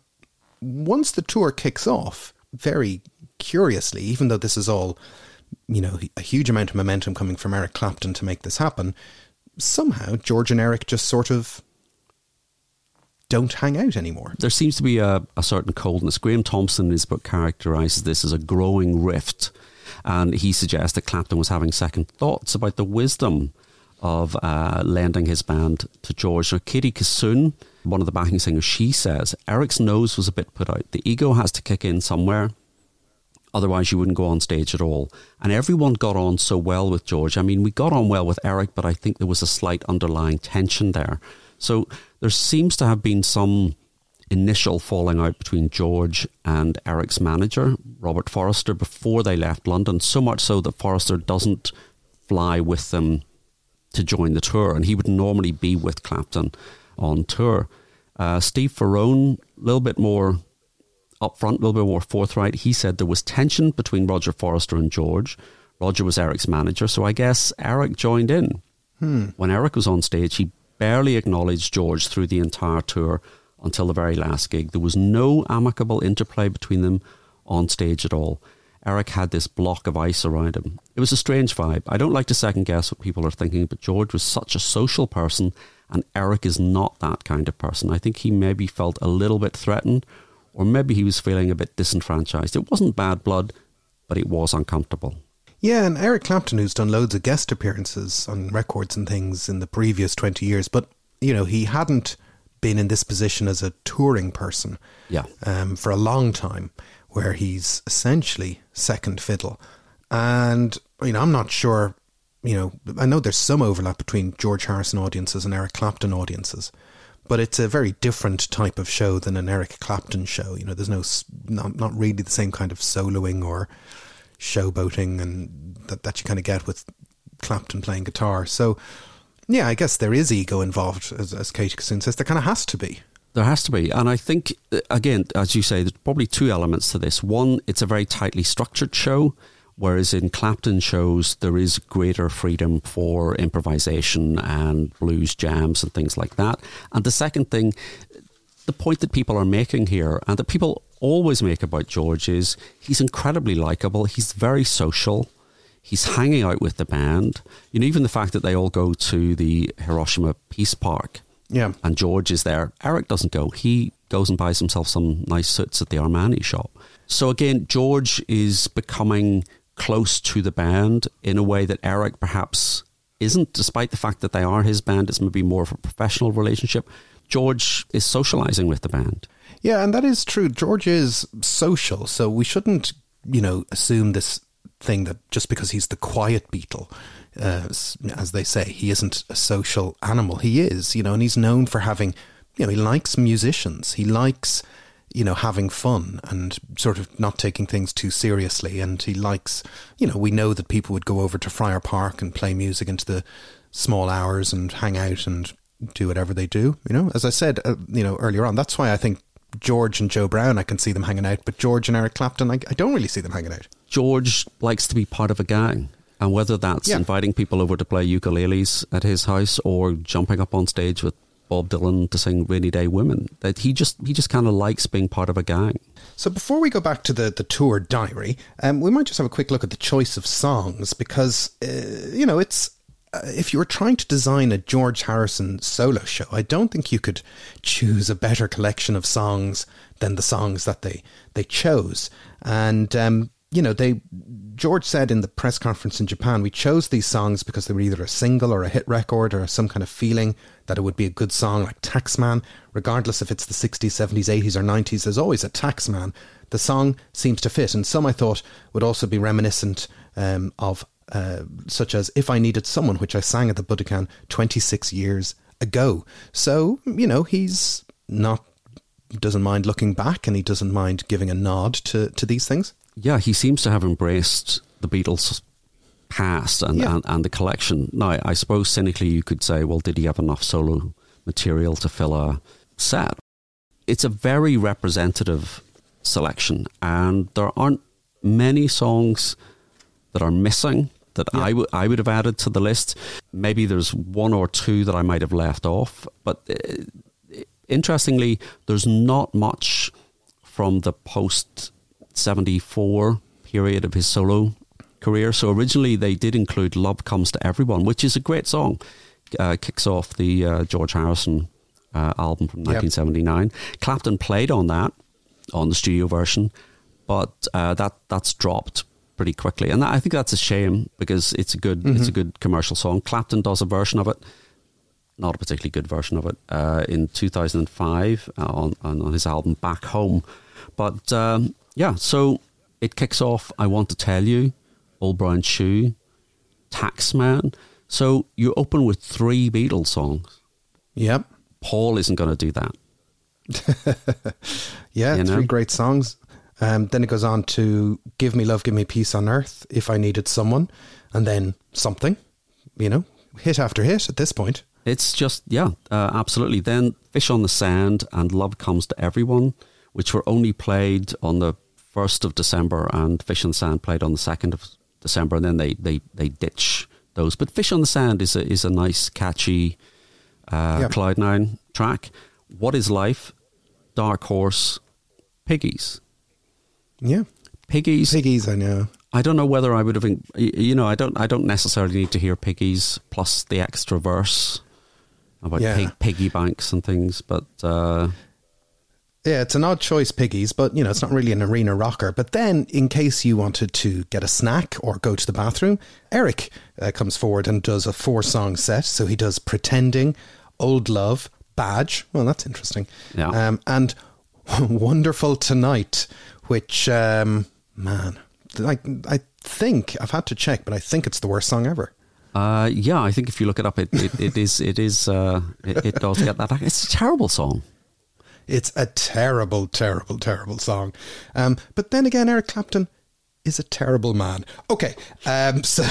once the tour kicks off, very curiously, even though this is all you know, a huge amount of momentum coming from Eric Clapton to make this happen, somehow George and Eric just sort of don't hang out anymore. There seems to be a, a certain coldness. Graeme Thomson in his book characterises this as a growing rift, and he suggests that Clapton was having second thoughts about the wisdom of uh, lending his band to George. Now, Katie Kissoon, one of the backing singers, she says Eric's nose was a bit put out. The ego has to kick in somewhere. Otherwise, you wouldn't go on stage at all. And everyone got on so well with George. I mean, we got on well with Eric, but I think there was a slight underlying tension there. So there seems to have been some initial falling out between George and Eric's manager, Robert Forrester, before they left London. So much so that Forrester doesn't fly with them to join the tour, and he would normally be with Clapton on tour. Uh, Steve Ferrone, a little bit more upfront, a little bit more forthright. He said there was tension between Roger Forrester and George. Roger was Eric's manager, so I guess Eric joined in. Hmm. When Eric was on stage, he barely acknowledged George through the entire tour until the very last gig. There was no amicable interplay between them on stage at all. Eric had this block of ice around him. It was a strange vibe. I don't like to second guess what people are thinking, but George was such a social person, and Eric is not that kind of person. I think he maybe felt a little bit threatened or maybe he was feeling a bit disenfranchised. It wasn't bad blood, but it was uncomfortable. Yeah, and Eric Clapton, who's done loads of guest appearances on records and things in the previous 20 years, but, you know, he hadn't been in this position as a touring person yeah. um, for a long time, where he's essentially second fiddle. And, you know, I'm not sure, you know, I know there's some overlap between George Harrison audiences and Eric Clapton audiences but it's a very different type of show than an Eric Clapton show. You know, there's no not not really the same kind of soloing or showboating and that that you kind of get with Clapton playing guitar. So, yeah, I guess there is ego involved, as, as Katie Kissoon says. There kind of has to be. There has to be. And I think, uh, again, as you say, there's probably two elements to this. One, it's a very tightly structured show. Whereas in Clapton shows, there is greater freedom for improvisation and blues jams and things like that. And the second thing, the point that people are making here, and that people always make about George, is he's incredibly likable. He's very social. He's hanging out with the band. You know, even the fact that they all go to the Hiroshima Peace Park. Yeah. And George is there. Eric doesn't go. He goes and buys himself some nice suits at the Armani shop. So again, George is becoming close to the band in a way that Eric perhaps isn't, despite the fact that they are his band. It's maybe more of a professional relationship. George is socializing with the band. Yeah, and that is true. George is social, so we shouldn't, you know, assume this thing that just because he's the quiet Beatle, uh, as they say, he isn't a social animal. He is, you know, and he's known for having, you know, he likes musicians. He likes you know, having fun and sort of not taking things too seriously. And he likes, you know, we know that people would go over to Friar Park and play music into the small hours and hang out and do whatever they do. You know, as I said, uh, you know, earlier on, that's why I think George and Joe Brown, I can see them hanging out, but George and Eric Clapton, I, I don't really see them hanging out. George likes to be part of a gang. And whether that's yeah. inviting people over to play ukuleles at his house or jumping up on stage with Bob Dylan to sing "Rainy Day Women." That he just he just kind of likes being part of a gang. So before we go back to the the tour diary, um, we might just have a quick look at the choice of songs because uh, you know it's uh, if you were trying to design a George Harrison solo show, I don't think you could choose a better collection of songs than the songs that they they chose. And um, you know, they George said in the press conference in Japan, we chose these songs because they were either a single or a hit record or some kind of feeling that it would be a good song like Taxman. Regardless if it's the 60s, 70s, 80s, or 90s, there's always a Taxman. The song seems to fit, and some I thought would also be reminiscent um, of, uh, such as If I Needed Someone, which I sang at the Budokan 26 years ago. So, you know, he's not doesn't mind looking back and he doesn't mind giving a nod to, to these things yeah, he seems to have embraced the Beatles' past and, yeah. and, and, the collection. Now, I suppose cynically you could say, well, did he have enough solo material to fill a set? It's a very representative selection, and there aren't many songs that are missing that yeah. I, w- I would have added to the list. Maybe there's one or two that I might have left off, but uh, interestingly, there's not much from the post 74 period of his solo career. So originally they did include Love Comes to Everyone, which is a great song. Uh, kicks off the uh, George Harrison uh, album from 1979. Yep. Clapton played on that on the studio version, but uh, that that's dropped pretty quickly, and that, I think that's a shame because it's a good mm-hmm. it's a good commercial song. Clapton does a version of it, not a particularly good version of it, uh, in 2005 uh, on, on his album Back Home. But um, yeah, so it kicks off. I want to tell you, Old Brown Shoe, Taxman. So you open with three Beatles songs. Yep. Paul isn't going to do that. yeah, you know? three great songs. Um, then it goes on to "Give Me Love, Give Me Peace on Earth" if I needed someone, and then something. You know, hit after hit at this point. It's just yeah, uh, absolutely. Then "Fish on the Sand" and "Love Comes to Everyone," which were only played on the 1st of December and Fish on the Sand played on the 2nd of December and then they, they, they ditch those. But Fish on the Sand is a, is a nice, catchy uh, yep. Cloud Nine track. What is Life? Dark Horse, Piggies. Yeah. Piggies. Piggies, I know. I don't know whether I would have, you know, I don't, I don't necessarily need to hear Piggies plus the extra verse about yeah. pig, piggy banks and things, but uh, yeah, it's an odd choice, Piggies, but you know, it's not really an arena rocker. But then, in case you wanted to get a snack or go to the bathroom, Eric uh, comes forward and does a four song set. So he does Pretending, Old Love, Badge. Well, that's interesting. Yeah. Um, and Wonderful Tonight, which, um, man, I, I think, I've had to check, but I think it's the worst song ever. Uh, yeah, I think if you look it up, it, it, it is, it is, uh, it, it does get that. It's a terrible song. It's a terrible, terrible, terrible song. Um, but then again, Eric Clapton is a terrible man. Okay, um, so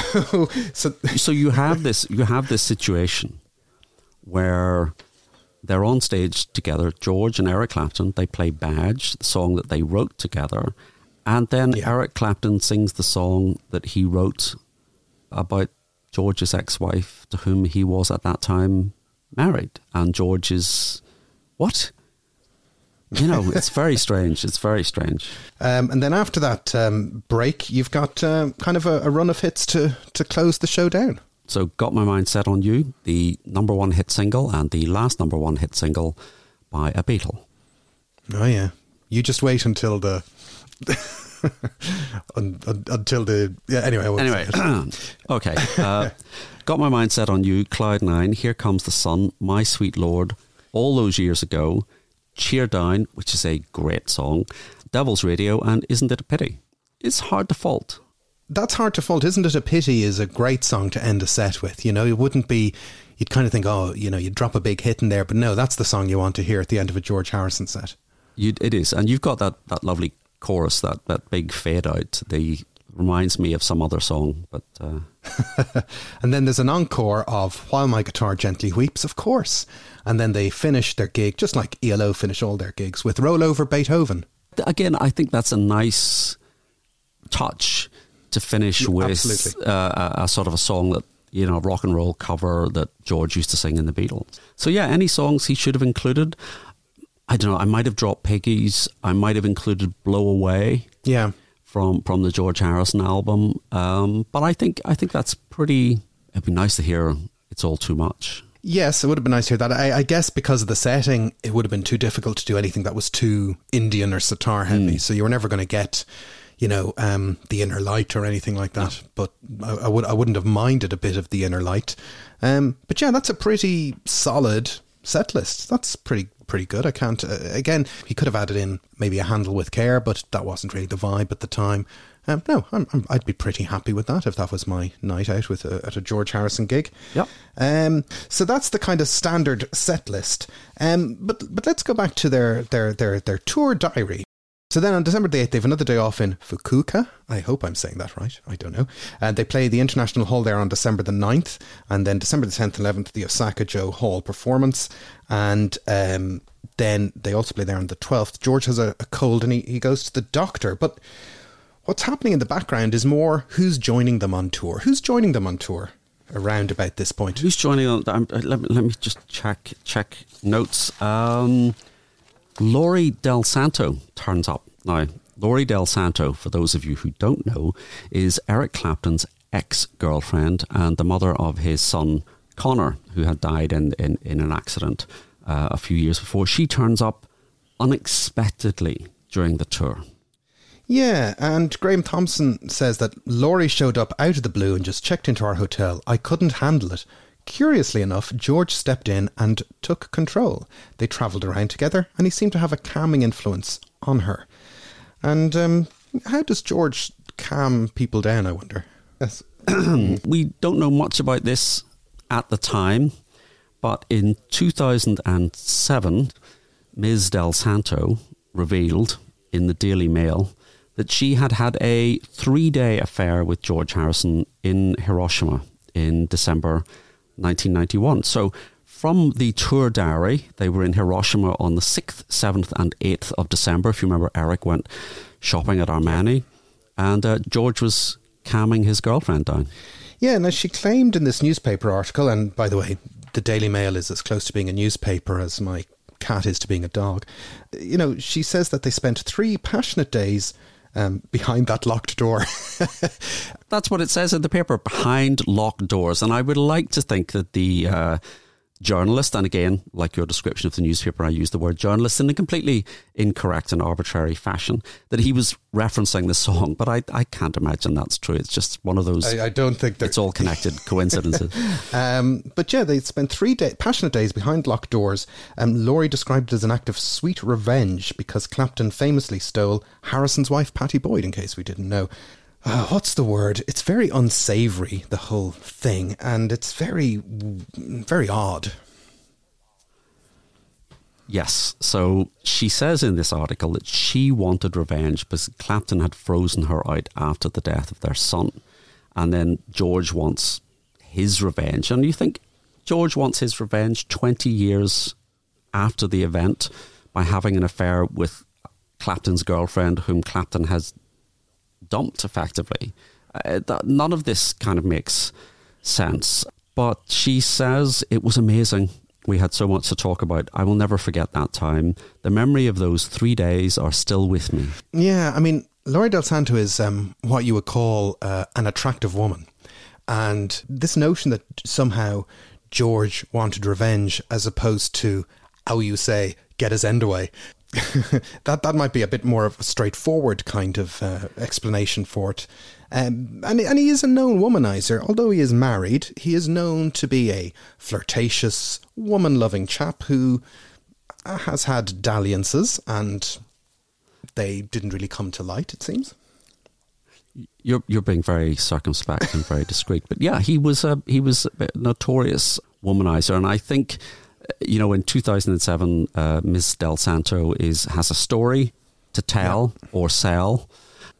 so so you have this you have this situation where they're on stage together. George and Eric Clapton they play Badge, the song that they wrote together, and then yeah. Eric Clapton sings the song that he wrote about George's ex-wife, to whom he was at that time married, and George is what? You know, it's very strange. It's very strange. Um, and then after that um, break, you've got uh, kind of a, a, run of hits to, to close the show down. So, Got My Mind Set on You, the number one hit single and the last number one hit single by a Beatle. Oh, yeah. You just wait until the. until the. Yeah, anyway. Anyway. okay. Uh, got My Mind Set on You, Cloud Nine, Here Comes the Sun, My Sweet Lord, all those years ago. Cheer Down, which is a great song, Devil's Radio, and Isn't It a Pity? It's hard to fault. That's hard to fault. Isn't It a Pity is a great song to end a set with. You know, it wouldn't be, you'd kind of think, oh, you know, you'd drop a big hit in there, but no, that's the song you want to hear at the end of a George Harrison set. You, it is. And you've got that, that lovely chorus, that, that big fade out, the reminds me of some other song, but. Uh... and then there's an encore of While My Guitar Gently Weeps, of course. And then they finish their gig, just like ELO finish all their gigs, with Roll Over Beethoven. Again, I think that's a nice touch to finish with uh, a, a, sort of a song that, you know, rock and roll cover that George used to sing in the Beatles. So, yeah, any songs he should have included. I don't know. I might have dropped Piggies. I might have included Blow Away. Yeah from from the George Harrison album. Um, but I think I think that's pretty. It'd be nice to hear. It's all too much. Yes, it would have been nice to hear that. I, I, guess because of the setting, it would have been too difficult to do anything that was too Indian or sitar heavy. Mm. So you were never going to get, you know, um, the inner light or anything like that. But I, I, would I wouldn't have minded a bit of the inner light. Um, but yeah, that's a pretty solid set list. That's pretty pretty good. I can't. Uh, again, he could have added in maybe a handle with care, but that wasn't really the vibe at the time. Um, no, i would be pretty happy with that if that was my night out with a, at a George Harrison gig. Yep. Um, so that's the kind of standard set list. Um, but but let's go back to their their their their tour diary. So then on December the 8th, they have another day off in Fukuoka. I hope I'm saying that right. I don't know. And they play the International Hall there on December the 9th. And then December the 10th and 11th, the Osaka-jo Hall performance. And um, then they also play there on the 12th. George has a, a cold and he, he goes to the doctor. But what's happening in the background is more who's joining them on tour. Who's joining them on tour? around about this point. Who's joining on? Um, let, me, let me just check check notes. Um, Laurie Del Santo turns up. Now, Laurie Del Santo, for those of you who don't know, is Eric Clapton's ex girlfriend and the mother of his son Conor, who had died in, in, in an accident uh, a few years before. She turns up unexpectedly during the tour. Yeah, and Graeme Thomson says that Laurie showed up out of the blue and just checked into our hotel. I couldn't handle it. Curiously enough, George stepped in and took control. They travelled around together, and he seemed to have a calming influence on her. And um, how does George calm people down, I wonder? Yes. we don't know much about this at the time, but in 2007, Ms. Del Santo revealed in the Daily Mail that she had had a three day affair with George Harrison in Hiroshima in December 1991. So, from the tour diary, they were in Hiroshima on the 6th, 7th, and 8th of December. If you remember, Eric went shopping at Armani, and uh, George was calming his girlfriend down. Yeah, now she claimed in this newspaper article, and by the way, the Daily Mail is as close to being a newspaper as my cat is to being a dog. You know, she says that they spent three passionate days um, behind that locked door. That's what it says in the paper, behind locked doors. And I would like to think that the uh, journalist, and again, like your description of the newspaper, I use the word journalist in a completely incorrect and arbitrary fashion, that he was referencing the song, but I, I can't imagine that's true. It's just one of those. I, I don't think it's all connected coincidences. um, but yeah, they spent three day, passionate days behind locked doors. Um, Laurie described it as an act of sweet revenge because Clapton famously stole Harrison's wife, Pattie Boyd, in case we didn't know uh, what's the word? It's very unsavory, the whole thing, and it's very, very odd. Yes. So she says in this article that she wanted revenge because Clapton had frozen her out after the death of their son. And then George wants his revenge. And you think George wants his revenge 20 years after the event by having an affair with Clapton's girlfriend, whom Clapton has dumped effectively. Uh, none of this kind of makes sense. But she says it was amazing. We had so much to talk about. I will never forget that time. The memory of those three days are still with me. Yeah, I mean, Laurie Del Santo is um, what you would call uh, an attractive woman. And this notion that somehow George wanted revenge as opposed to, how you say, get his end away, that that might be a bit more of a straightforward kind of uh, explanation for it. Um, and and he is a known womanizer. Although he is married, he is known to be a flirtatious, woman-loving chap who uh, has had dalliances, and they didn't really come to light. It seems. You're you're being very circumspect and very discreet, but yeah, he was a he was a notorious womanizer, and I think you know, in 2007, uh, Ms. Del Santo is has a story to tell yeah. or sell.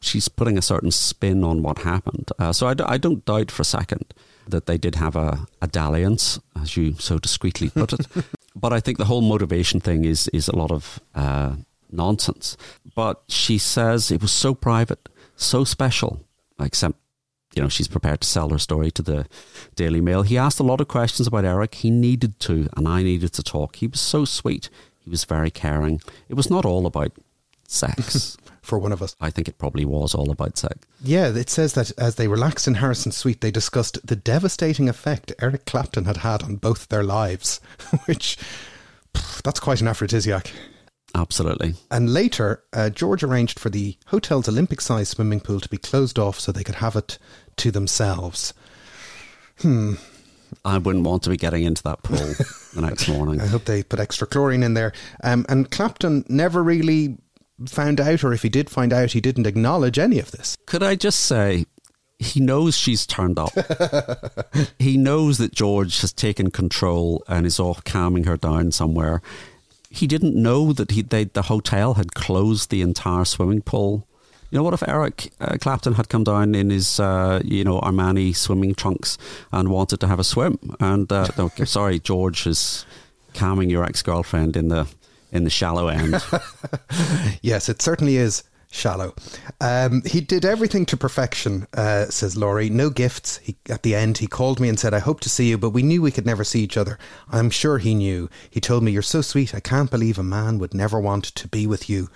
She's putting a certain spin on what happened. Uh, so I d- I don't doubt for a second that they did have a, a dalliance, as you so discreetly put it. but I think the whole motivation thing is is a lot of uh, nonsense. But she says it was so private, so special, except you know, she's prepared to sell her story to the Daily Mail. He asked a lot of questions about Eric. He needed to, and I needed to talk. He was so sweet. He was very caring. It was not all about sex. For one of us. I think it probably was all about sex. Yeah, it says that as they relaxed in Harrison's suite, they discussed the devastating effect Eric Clapton had had on both their lives, which, pff, that's quite an aphrodisiac. Absolutely. And later, uh, George arranged for the hotel's Olympic sized swimming pool to be closed off so they could have it to themselves. Hmm. I wouldn't want to be getting into that pool the next morning. I hope they put extra chlorine in there. Um, and Clapton never really found out, or if he did find out, he didn't acknowledge any of this. Could I just say, he knows she's turned up. he knows that George has taken control and is off calming her down somewhere. He didn't know that he, they, the hotel had closed the entire swimming pool. You know what if Eric uh, Clapton had come down in his, uh, you know, Armani swimming trunks and wanted to have a swim? And uh, no, sorry, George is calming your ex girlfriend in the in the shallow end. yes, it certainly is shallow. Um, he did everything to perfection, uh, says Lory. No gifts. He, at the end, he called me and said, I hope to see you, but we knew we could never see each other. I'm sure he knew. He told me, You're so sweet. I can't believe a man would never want to be with you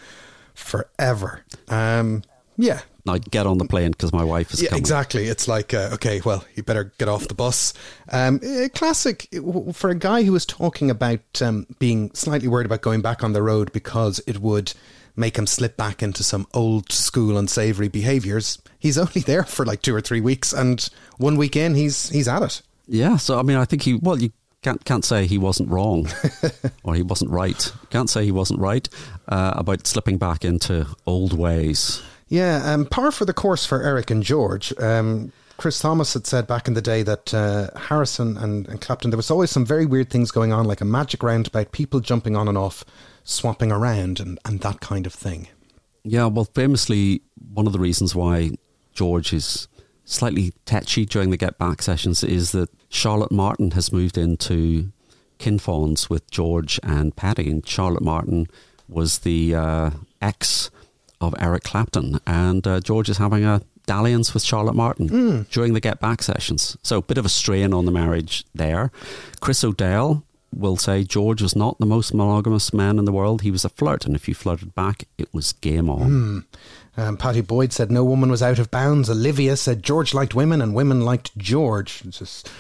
forever. Um, yeah. Now get on the plane because my wife is yeah, coming. Exactly. It's like, uh, okay, well, you better get off the bus. Um, classic for a guy who was talking about um, being slightly worried about going back on the road because it would make him slip back into some old school unsavory behaviors. He's only there for like two or three weeks, and one week in, he's he's at it. Yeah. So I mean, I think he. Well, you can't can't say he wasn't wrong or he wasn't right. Can't say he wasn't right uh, about slipping back into old ways. Yeah, um, par for the course for Eric and George. Um, Chris Thomas had said back in the day that uh, Harrison and, and Clapton, there was always some very weird things going on, like a magic roundabout, people jumping on and off, swapping around, and, and that kind of thing. Yeah, well, famously, one of the reasons why George is slightly tetchy during the Get Back sessions is that Charlotte Martin has moved into Kinfauns with George and Pattie, and Charlotte Martin was the uh, ex of Eric Clapton, and uh, George is having a dalliance with Charlotte Martin mm. during the Get Back sessions. So, a bit of a strain on the marriage there. Chris O'Dell will say George was not the most monogamous man in the world. He was a flirt, and if you flirted back, it was game on. Mm. Um, Pattie Boyd said no woman was out of bounds. Olivia said George liked women and women liked George. It's just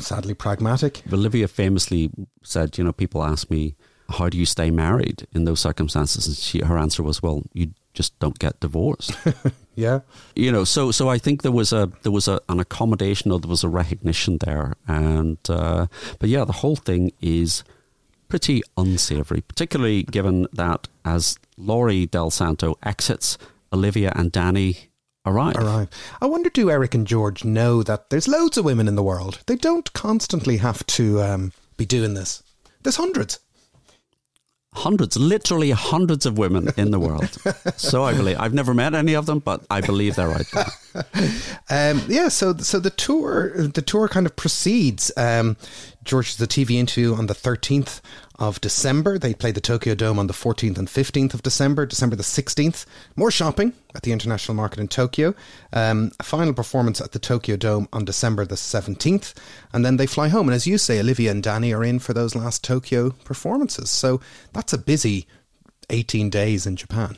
sadly pragmatic. Olivia famously said, you know, people ask me, how do you stay married in those circumstances? And she, her answer was, well, you just don't get divorced. yeah, you know. So, so I think there was a there was a, an accommodation or there was a recognition there, and uh, but yeah, the whole thing is pretty unsavory, particularly given that as Lory Del Santo exits, Olivia and Dhani arrive. Arrive. I wonder, do Eric and George know that there's loads of women in the world? They don't constantly have to um, be doing this. There's hundreds hundreds, literally hundreds of women in the world. so I believe I've never met any of them, but I believe they're right there. um, yeah, so so the tour the tour kind of proceeds. Um, George the TV interview on the thirteenth of December. They play the Tokyo Dome on the 14th and 15th of December, December the 16th. More shopping at the International Market in Tokyo. Um, a final performance at the Tokyo Dome on December the 17th. And then they fly home. And as you say, Olivia and Dhani are in for those last Tokyo performances. So that's a busy 18 days in Japan.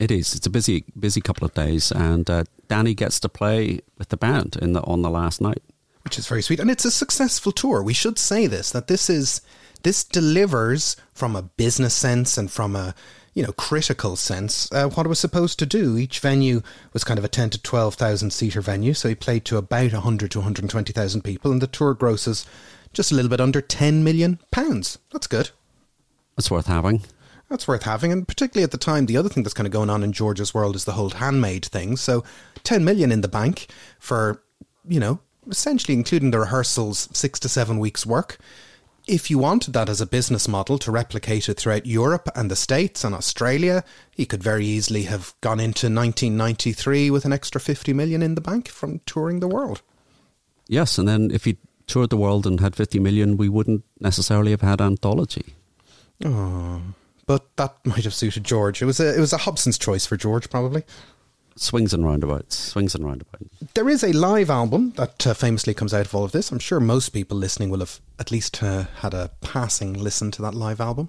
It is. It's a busy, busy couple of days, and uh, Dhani gets to play with the band in the on the last night, which is very sweet. And it's a successful tour. We should say this that this is this delivers from a business sense and from a you know critical sense uh, what it was supposed to do. Each venue was kind of a ten to twelve thousand seater venue, so he played to about hundred to one hundred twenty thousand people, and the tour grosses just a little bit under ten million pounds. That's good. That's worth having. That's worth having, and particularly at the time, the other thing that's kind of going on in George's world is the whole handmade thing. So, ten million in the bank for you know essentially including the rehearsals, six to seven weeks' work if you wanted that as a business model to replicate it throughout Europe and the States and Australia, he could very easily have gone into 1993 with an extra 50 million in the bank from touring the world. Yes, and then if he toured the world and had 50 million, we wouldn't necessarily have had anthology. Oh, but that might have suited George. It was a it was a Hobson's choice for George, probably swings and roundabouts, swings and roundabouts. There is a live album that uh, famously comes out of all of this. I'm sure most people listening will have at least uh, had a passing listen to that live album.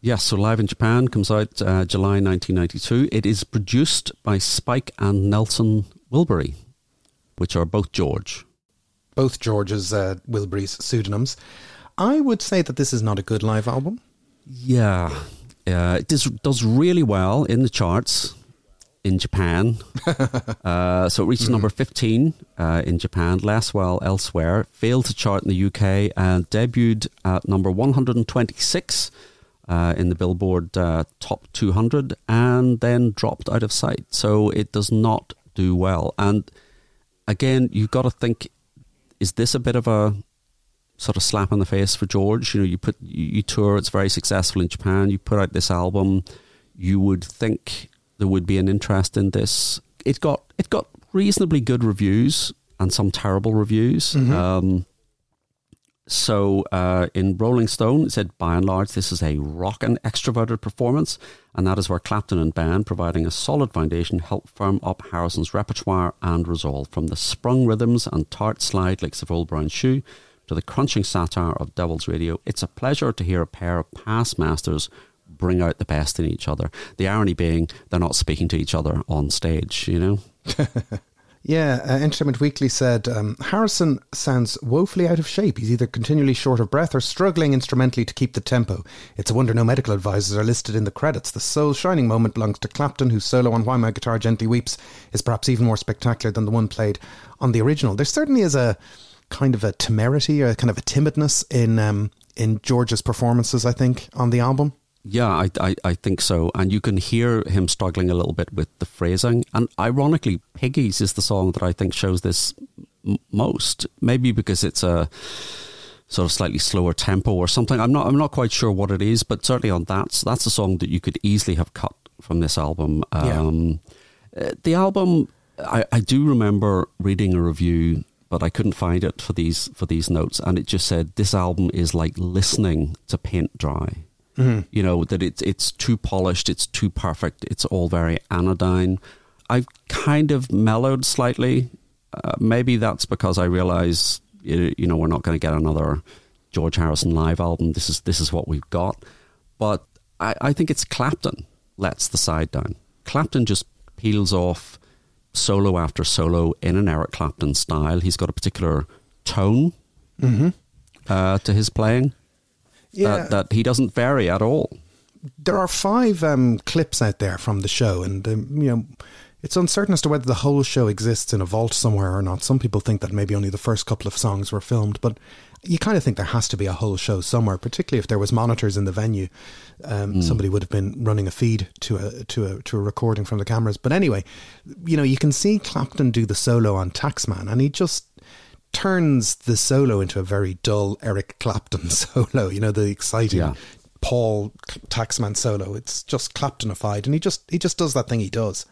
Yes, so Live in Japan comes out uh, July 1992. It is produced by Spike and Nelson Wilbury, which are both George. Both George's uh, Wilbury's pseudonyms. I would say that this is not a good live album. Yeah, it does, does really well in the charts in Japan. uh, so it reached number 15 uh, in Japan, less well elsewhere, failed to chart in the UK, and debuted at number 126 uh, in the Billboard uh, Top 200, and then dropped out of sight. So it does not do well. And again, you've got to think is this a bit of a sort of slap in the face for George. You know, you put you, you tour, it's very successful in Japan. You put out this album, you would think there would be an interest in this. It got it got reasonably good reviews and some terrible reviews. Mm-hmm. Um, so uh, in Rolling Stone, it said by and large this is a rock and extroverted performance, and that is where Clapton and band, providing a solid foundation, help firm up Harrison's repertoire and resolve from the sprung rhythms and tart slide licks of Old Brown Shoe to the crunching satire of Devil's Radio, it's a pleasure to hear a pair of past masters bring out the best in each other. The irony being they're not speaking to each other on stage, you know? Yeah, uh, Entertainment Weekly said um, Harrison sounds woefully out of shape. He's either continually short of breath or struggling instrumentally to keep the tempo. It's a wonder no medical advisors are listed in the credits. The sole shining moment belongs to Clapton, whose solo on While My Guitar Gently Weeps is perhaps even more spectacular than the one played on the original. There certainly is a kind of a temerity or a kind of a timidness in um, in George's performances. I think on the album. Yeah, I, I, I think so. And you can hear him struggling a little bit with the phrasing. And ironically, Piggies is the song that I think shows this m- most. Maybe because it's a sort of slightly slower tempo or something. I'm not I'm not quite sure what it is, but certainly on that that's a song that you could easily have cut from this album. Um, uh, The album, I, I do remember reading a review, but I couldn't find it for these for these notes, and it just said this album is like listening to paint dry. You know that it's it's too polished, it's too perfect, it's all very anodyne. I've kind of mellowed slightly. Uh, maybe that's because I realise you you know we're not going to get another George Harrison live album. This is this is what we've got. But I, I think it's Clapton lets the side down. Clapton just peels off solo after solo in an Eric Clapton style. He's got a particular tone uh, to his playing that, that he doesn't vary at all. there are five um, clips out there from the show, and um, you know, it's uncertain as to whether the whole show exists in a vault somewhere or not. Some people think that maybe only the first couple of songs were filmed, but you kind of think there has to be a whole show somewhere. Particularly if there was monitors in the venue, um, somebody would have been running a feed to a to a to a recording from the cameras. But anyway, you know, you can see Clapton do the solo on Taxman, and he just turns the solo into a very dull Eric Clapton solo. You know, the exciting Yeah. Paul Taxman solo. It's just Claptonified, and he just he just does that thing he does.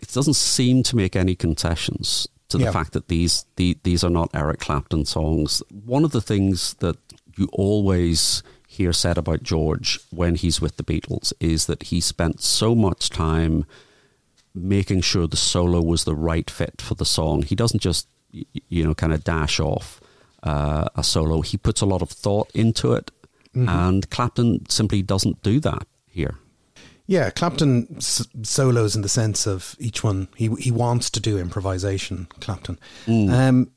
It doesn't seem to make any concessions to the Yeah. fact that these the, these are not Eric Clapton songs. One of the things that you always hear said about George when he's with the Beatles is that he spent so much time making sure the solo was the right fit for the song. He doesn't just you know kind of dash off uh, a solo. He puts a lot of thought into it, and Clapton simply doesn't do that here. Yeah, Clapton s- solos in the sense of each one he he wants to do improvisation. Clapton. Um,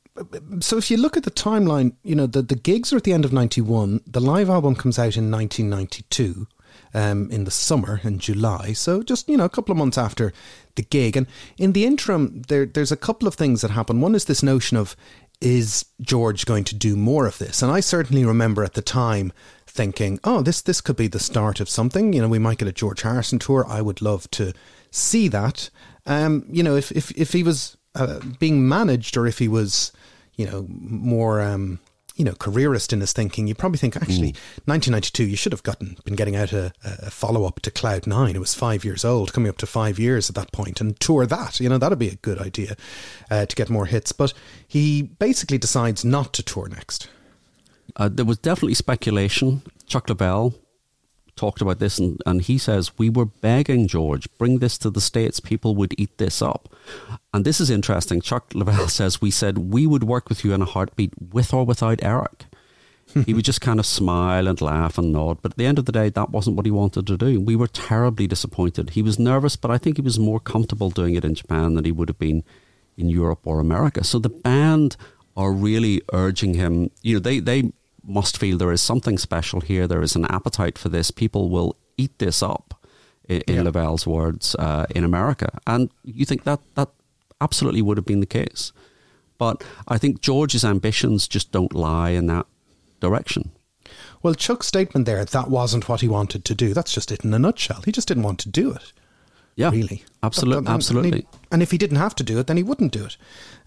so if you look at the timeline, you know the the gigs are at the end of ninety one. The live album comes out in nineteen ninety two. Um, in the summer in July, so just you know a couple of months after the gig, and in the interim, there there's a couple of things that happen. One is this notion of is George going to do more of this? And I certainly remember at the time thinking, oh, this this could be the start of something. You know, we might get a George Harrison tour. I would love to see that. Um, you know, if if if he was uh, being managed or if he was, you know, more um, you know, careerist in his thinking, you probably think actually, 1992, you should have gotten been getting out a, a follow up to Cloud Nine. It was five years old, coming up to five years at that point, and tour that. You know, that'd be a good idea uh, to get more hits. But he basically decides not to tour next. Uh, there was definitely speculation. Chuck Leavell talked about this, and, and he says, We were begging George, bring this to the States. People would eat this up. And this is interesting. Chuck Leavell says, We said, we would work with you in a heartbeat with or without Eric. he would just kind of smile and laugh and nod. But at the end of the day, that wasn't what he wanted to do. We were terribly disappointed. He was nervous, but I think he was more comfortable doing it in Japan than he would have been in Europe or America. So the band are really urging him. You know, they they must feel there is something special here. There is an appetite for this. People will eat this up, in, in Yeah. Leavell's words, uh, in America. And you think that that absolutely would have been the case. But I think George's ambitions just don't lie in that direction. Well, Chuck's statement there, that wasn't what he wanted to do. That's just it in a nutshell. He just didn't want to do it. Yeah, really. absolutely, And- absolutely. And, he- and if he didn't have to do it, then he wouldn't do it.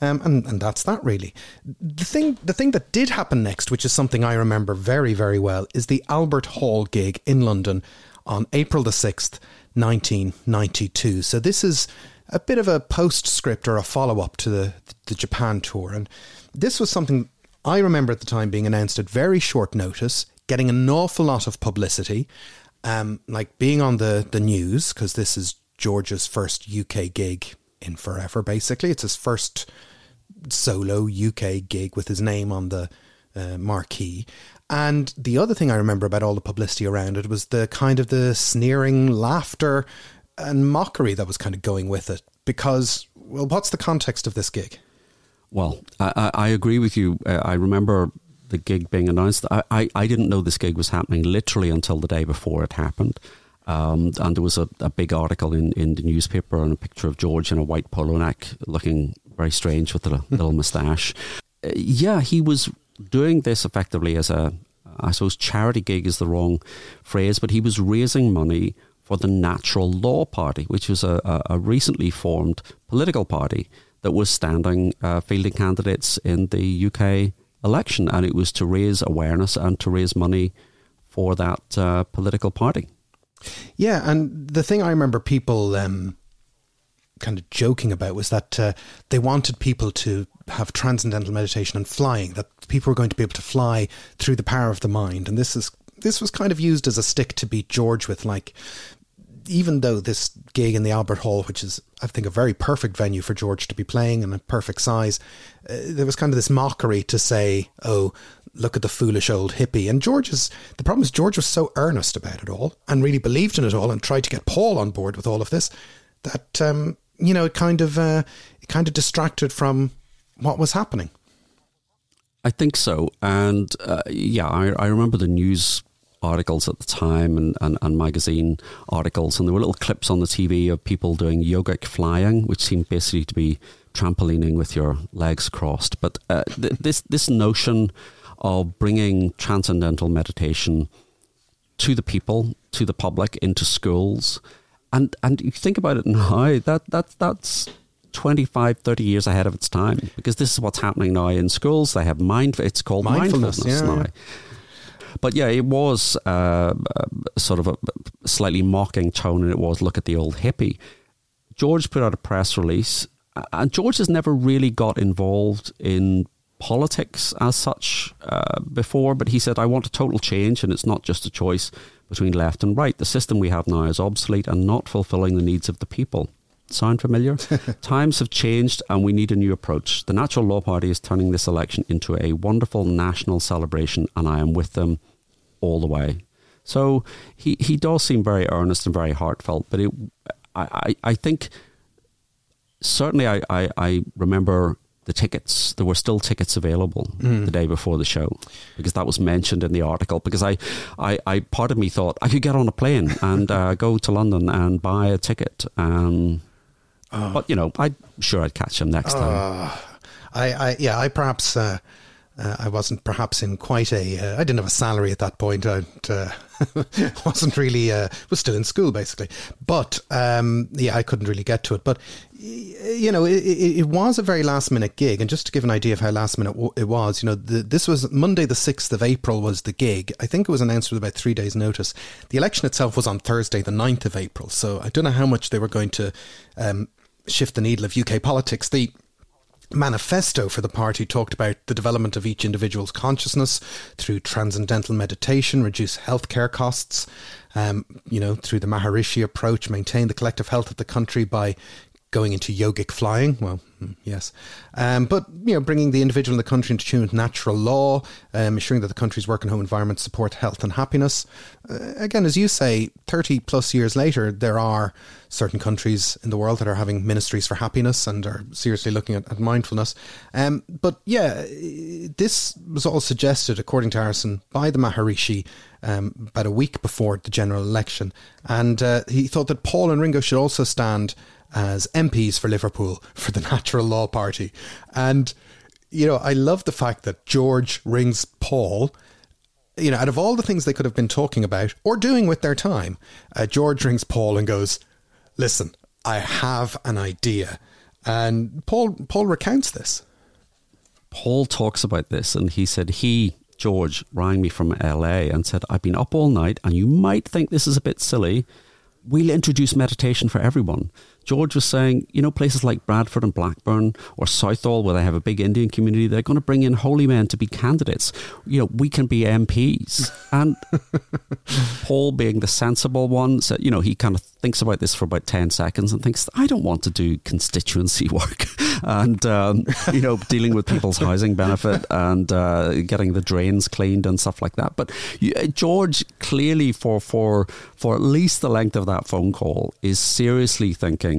Um, and and that's that really. The thing the thing that did happen next, which is something I remember very very well, is the Albert Hall gig in London on April the sixth, nineteen ninety two. So this is a bit of a postscript or a follow up to the the Japan tour, and this was something I remember at the time being announced at very short notice, getting an awful lot of publicity um, like being on the, the news, because this is George's first UK gig in forever, basically. It's his first solo UK gig with his name on the uh, marquee. And the other thing I remember about all the publicity around it was the kind of the sneering laughter and mockery that was kind of going with it. Because, well, what's the context of this gig? Well, I, I agree with you. Uh, I remember the gig being announced. I, I, I didn't know this gig was happening literally until the day before it happened. Um, and there was a, a big article in, in the newspaper and a picture of George in a white polo neck looking very strange with a little moustache. Uh, yeah, he was doing this effectively as a, I suppose, charity gig is the wrong phrase, but he was raising money for the Natural Law Party, which was a, a, a recently formed political party that was standing uh, fielding candidates in the UK election, and it was to raise awareness and to raise money for that uh, political party. Yeah, and the thing I remember people um, kind of joking about was that uh, they wanted people to have transcendental meditation and flying. That people were going to be able to fly through the power of the mind, and this is this was kind of used as a stick to beat George with. Like, even though this gig in the Albert Hall, which is I think a very perfect venue for George to be playing and a perfect size, uh, there was kind of this mockery to say, "Oh, look at the foolish old hippie." And George is the problem is George was so earnest about it all and really believed in it all and tried to get Paul on board with all of this that um, you know it kind of uh, it kind of distracted from what was happening. I think so. And uh, yeah, I, I remember the news articles at the time and, and, and magazine articles, and there were little clips on the TV of people doing yogic flying, which seemed basically to be trampolining with your legs crossed. But uh, th- this, this notion of bringing transcendental meditation to the people, to the public, into schools. And and you think about it now, that, that that's 25, 30 years ahead of its time because this is what's happening now in schools. They have mind, it's called Mindfulness, mindfulness, yeah, now. yeah. But yeah, it was uh, uh, sort of a slightly mocking tone, and it was look at the old hippie. George put out a press release, and George has never really got involved in politics as such uh, before, but he said, I want a total change, and it's not just a choice between left and right. The system we have now is obsolete and not fulfilling the needs of the people. Sound familiar? Times have changed and we need a new approach. The Natural Law Party is turning this election into a wonderful national celebration, and I am with them all the way. So he, he does seem very earnest and very heartfelt, but it, I, I, I think certainly I, I, I remember the tickets. There were still tickets available the day before the show because that was mentioned in the article. Because I, I, I part of me thought I could get on a plane and uh, go to London and buy a ticket. Um, But you know, I'm sure I'd catch him next time. I, I yeah, I perhaps uh, uh, I wasn't perhaps in quite a. Uh, I didn't have a salary at that point. I uh, wasn't really uh, was still in school basically. But um, yeah, I couldn't really get to it. But you know, it, it, was a very last minute gig, and just to give an idea of how last minute w- it was, you know, the, this was Monday the sixth of April was the gig. I think it was announced with about three days' notice. The election itself was on Thursday the 9th of April. So I don't know how much they were going to um, shift the needle of UK politics. The manifesto for the party talked about the development of each individual's consciousness through transcendental meditation, reduce healthcare costs, um, you know, through the Maharishi approach, maintain the collective health of the country by going into yogic flying. Well, Mm, Yes, um, but you know, bringing the individual and the country into tune with natural law, um, ensuring that the country's work and home environment support health and happiness. Uh, again, as you say, thirty plus years later, there are certain countries in the world that are having ministries for happiness and are seriously looking at, at mindfulness. Um, but yeah, this was all suggested, according to Harrison, by the Maharishi um, about a week before the general election, and uh, he thought that Paul and Ringo should also stand as MPs for Liverpool for the Natural Law Party. And, you know, I love the fact that George rings Paul. You know, out of all the things they could have been talking about or doing with their time, uh, George rings Paul and goes, Listen, I have an idea. And Paul Paul recounts this. Paul talks about this, and he said he, George, rang me from LA and said, I've been up all night, and you might think this is a bit silly. We'll introduce meditation for everyone. George was saying, you know, places like Bradford and Blackburn or Southall, where they have a big Indian community, they're going to bring in holy men to be candidates. You know, we can be MPs. And Paul, being the sensible one, said, you know, he kind of thinks about this for about 10 seconds and thinks, I don't want to do constituency work and, um, you know, dealing with people's housing benefit and uh, getting the drains cleaned and stuff like that. But uh, George, clearly, for, for, for at least the length of that phone call, is seriously thinking,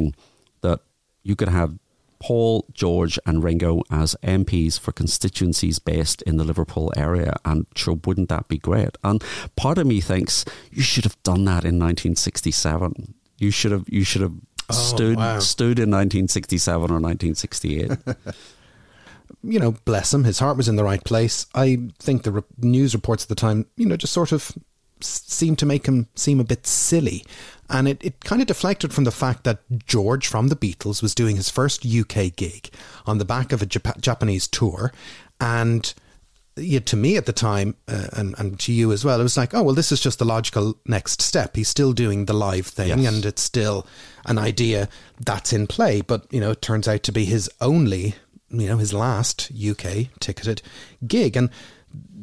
that you could have Paul, George, and Ringo as MPs for constituencies based in the Liverpool area. And sure, wouldn't that be great? And part of me thinks you should have done that in 1967. You should have. You should have Oh, stood wow. stood in 1967 or 1968. you know, bless him, his heart was in the right place. I think the re- news reports at the time, you know, just sort of seemed to make him seem a bit silly. And it, it kind of deflected from the fact that George from the Beatles was doing his first UK gig on the back of a Jap- Japanese tour. And yeah, to me at the time, uh, and, and to you as well, it was like, oh, well, this is just the logical next step. He's still doing the live thing, Yes. and it's still an idea that's in play. But, you know, it turns out to be his only, you know, his last UK ticketed gig. And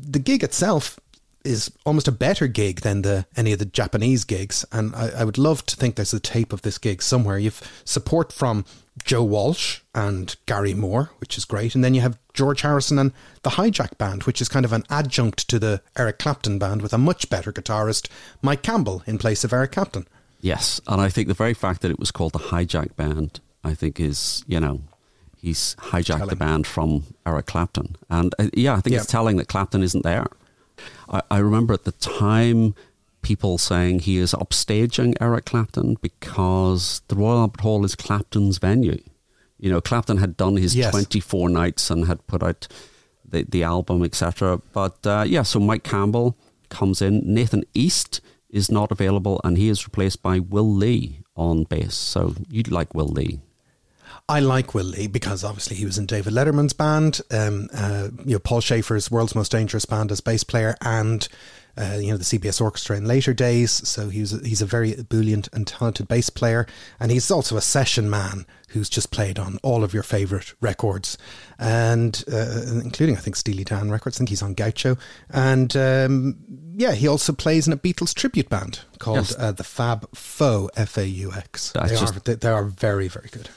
the gig itself is almost a better gig than the any of the Japanese gigs. And I, I would love to think there's a tape of this gig somewhere. You've support from Joe Walsh and Gary Moore, which is great. And then you have George Harrison and the Hijack Band, which is kind of an adjunct to the Eric Clapton band with a much better guitarist, Mike Campbell, in place of Eric Clapton. yes, and I think the very fact that it was called the Hijack Band, I think is you know. He's hijacked the band from Eric Clapton. And uh, yeah, I think Yeah. it's telling that Clapton isn't there. I, I remember at the time people saying he is upstaging Eric Clapton because the Royal Albert Hall is Clapton's venue. You know, Clapton had done his Yes. 24 nights and had put out the, the album, etc. But uh, yeah, so Mike Campbell comes in. Nathan East is not available and he is replaced by Will Lee on bass. So you'd like Will Lee. I like Will Lee because obviously he was in David Letterman's band, um, uh, you know, Paul Shaffer's World's Most Dangerous Band as bass player, and uh, you know the CBS Orchestra in later days. So he was he's a very ebullient and talented bass player, and he's also a session man who's just played on all of your favorite records, and uh, including I think Steely Dan records. I think he's on Gaucho, and um, yeah, he also plays in a Beatles tribute band called Yes. uh, the Fab Faux F A U X. They just- are they, they are very very good.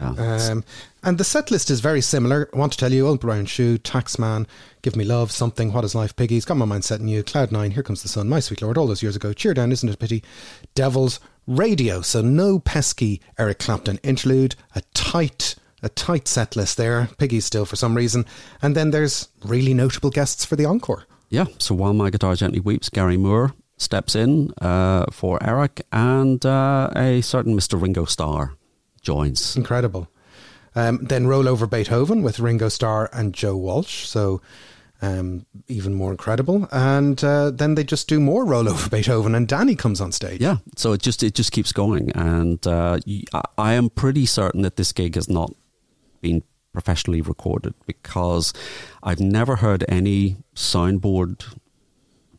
Um, and the set list is very similar. I want to tell you, Old Brown Shoe, Taxman, Give Me Love, Something, What Is Life, Piggies, Got My Mind Set You, Cloud Nine, Here Comes the Sun, My Sweet Lord, all those years ago, Cheer Down, Isn't It a Pity, Devils, Radio. So no pesky Eric Clapton interlude, a tight, a tight set list there. Piggies still for some reason. And then there's really notable guests for the encore. Yeah, so while my guitar gently weeps, Gary Moore steps in uh, for Eric, and uh, a certain Mr. Ringo Starr joins. Incredible. Um, then roll over Beethoven with Ringo Starr and Joe Walsh. So um, even more incredible. And uh, then they just do more roll over Beethoven, and Dhani comes on stage. Yeah, so it just it just keeps going, and uh, I am pretty certain that this gig has not been professionally recorded because I've never heard any soundboard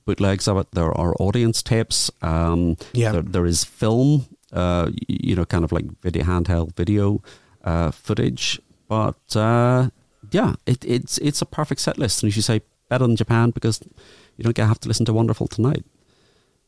bootlegs of it. There are audience tapes. Um, Yeah. there, there is film. Uh, you know, kind of like video handheld video uh, footage, but uh, yeah, it, it's it's a perfect set list, and as you say, better than Japan because you don't get have to listen to Wonderful Tonight.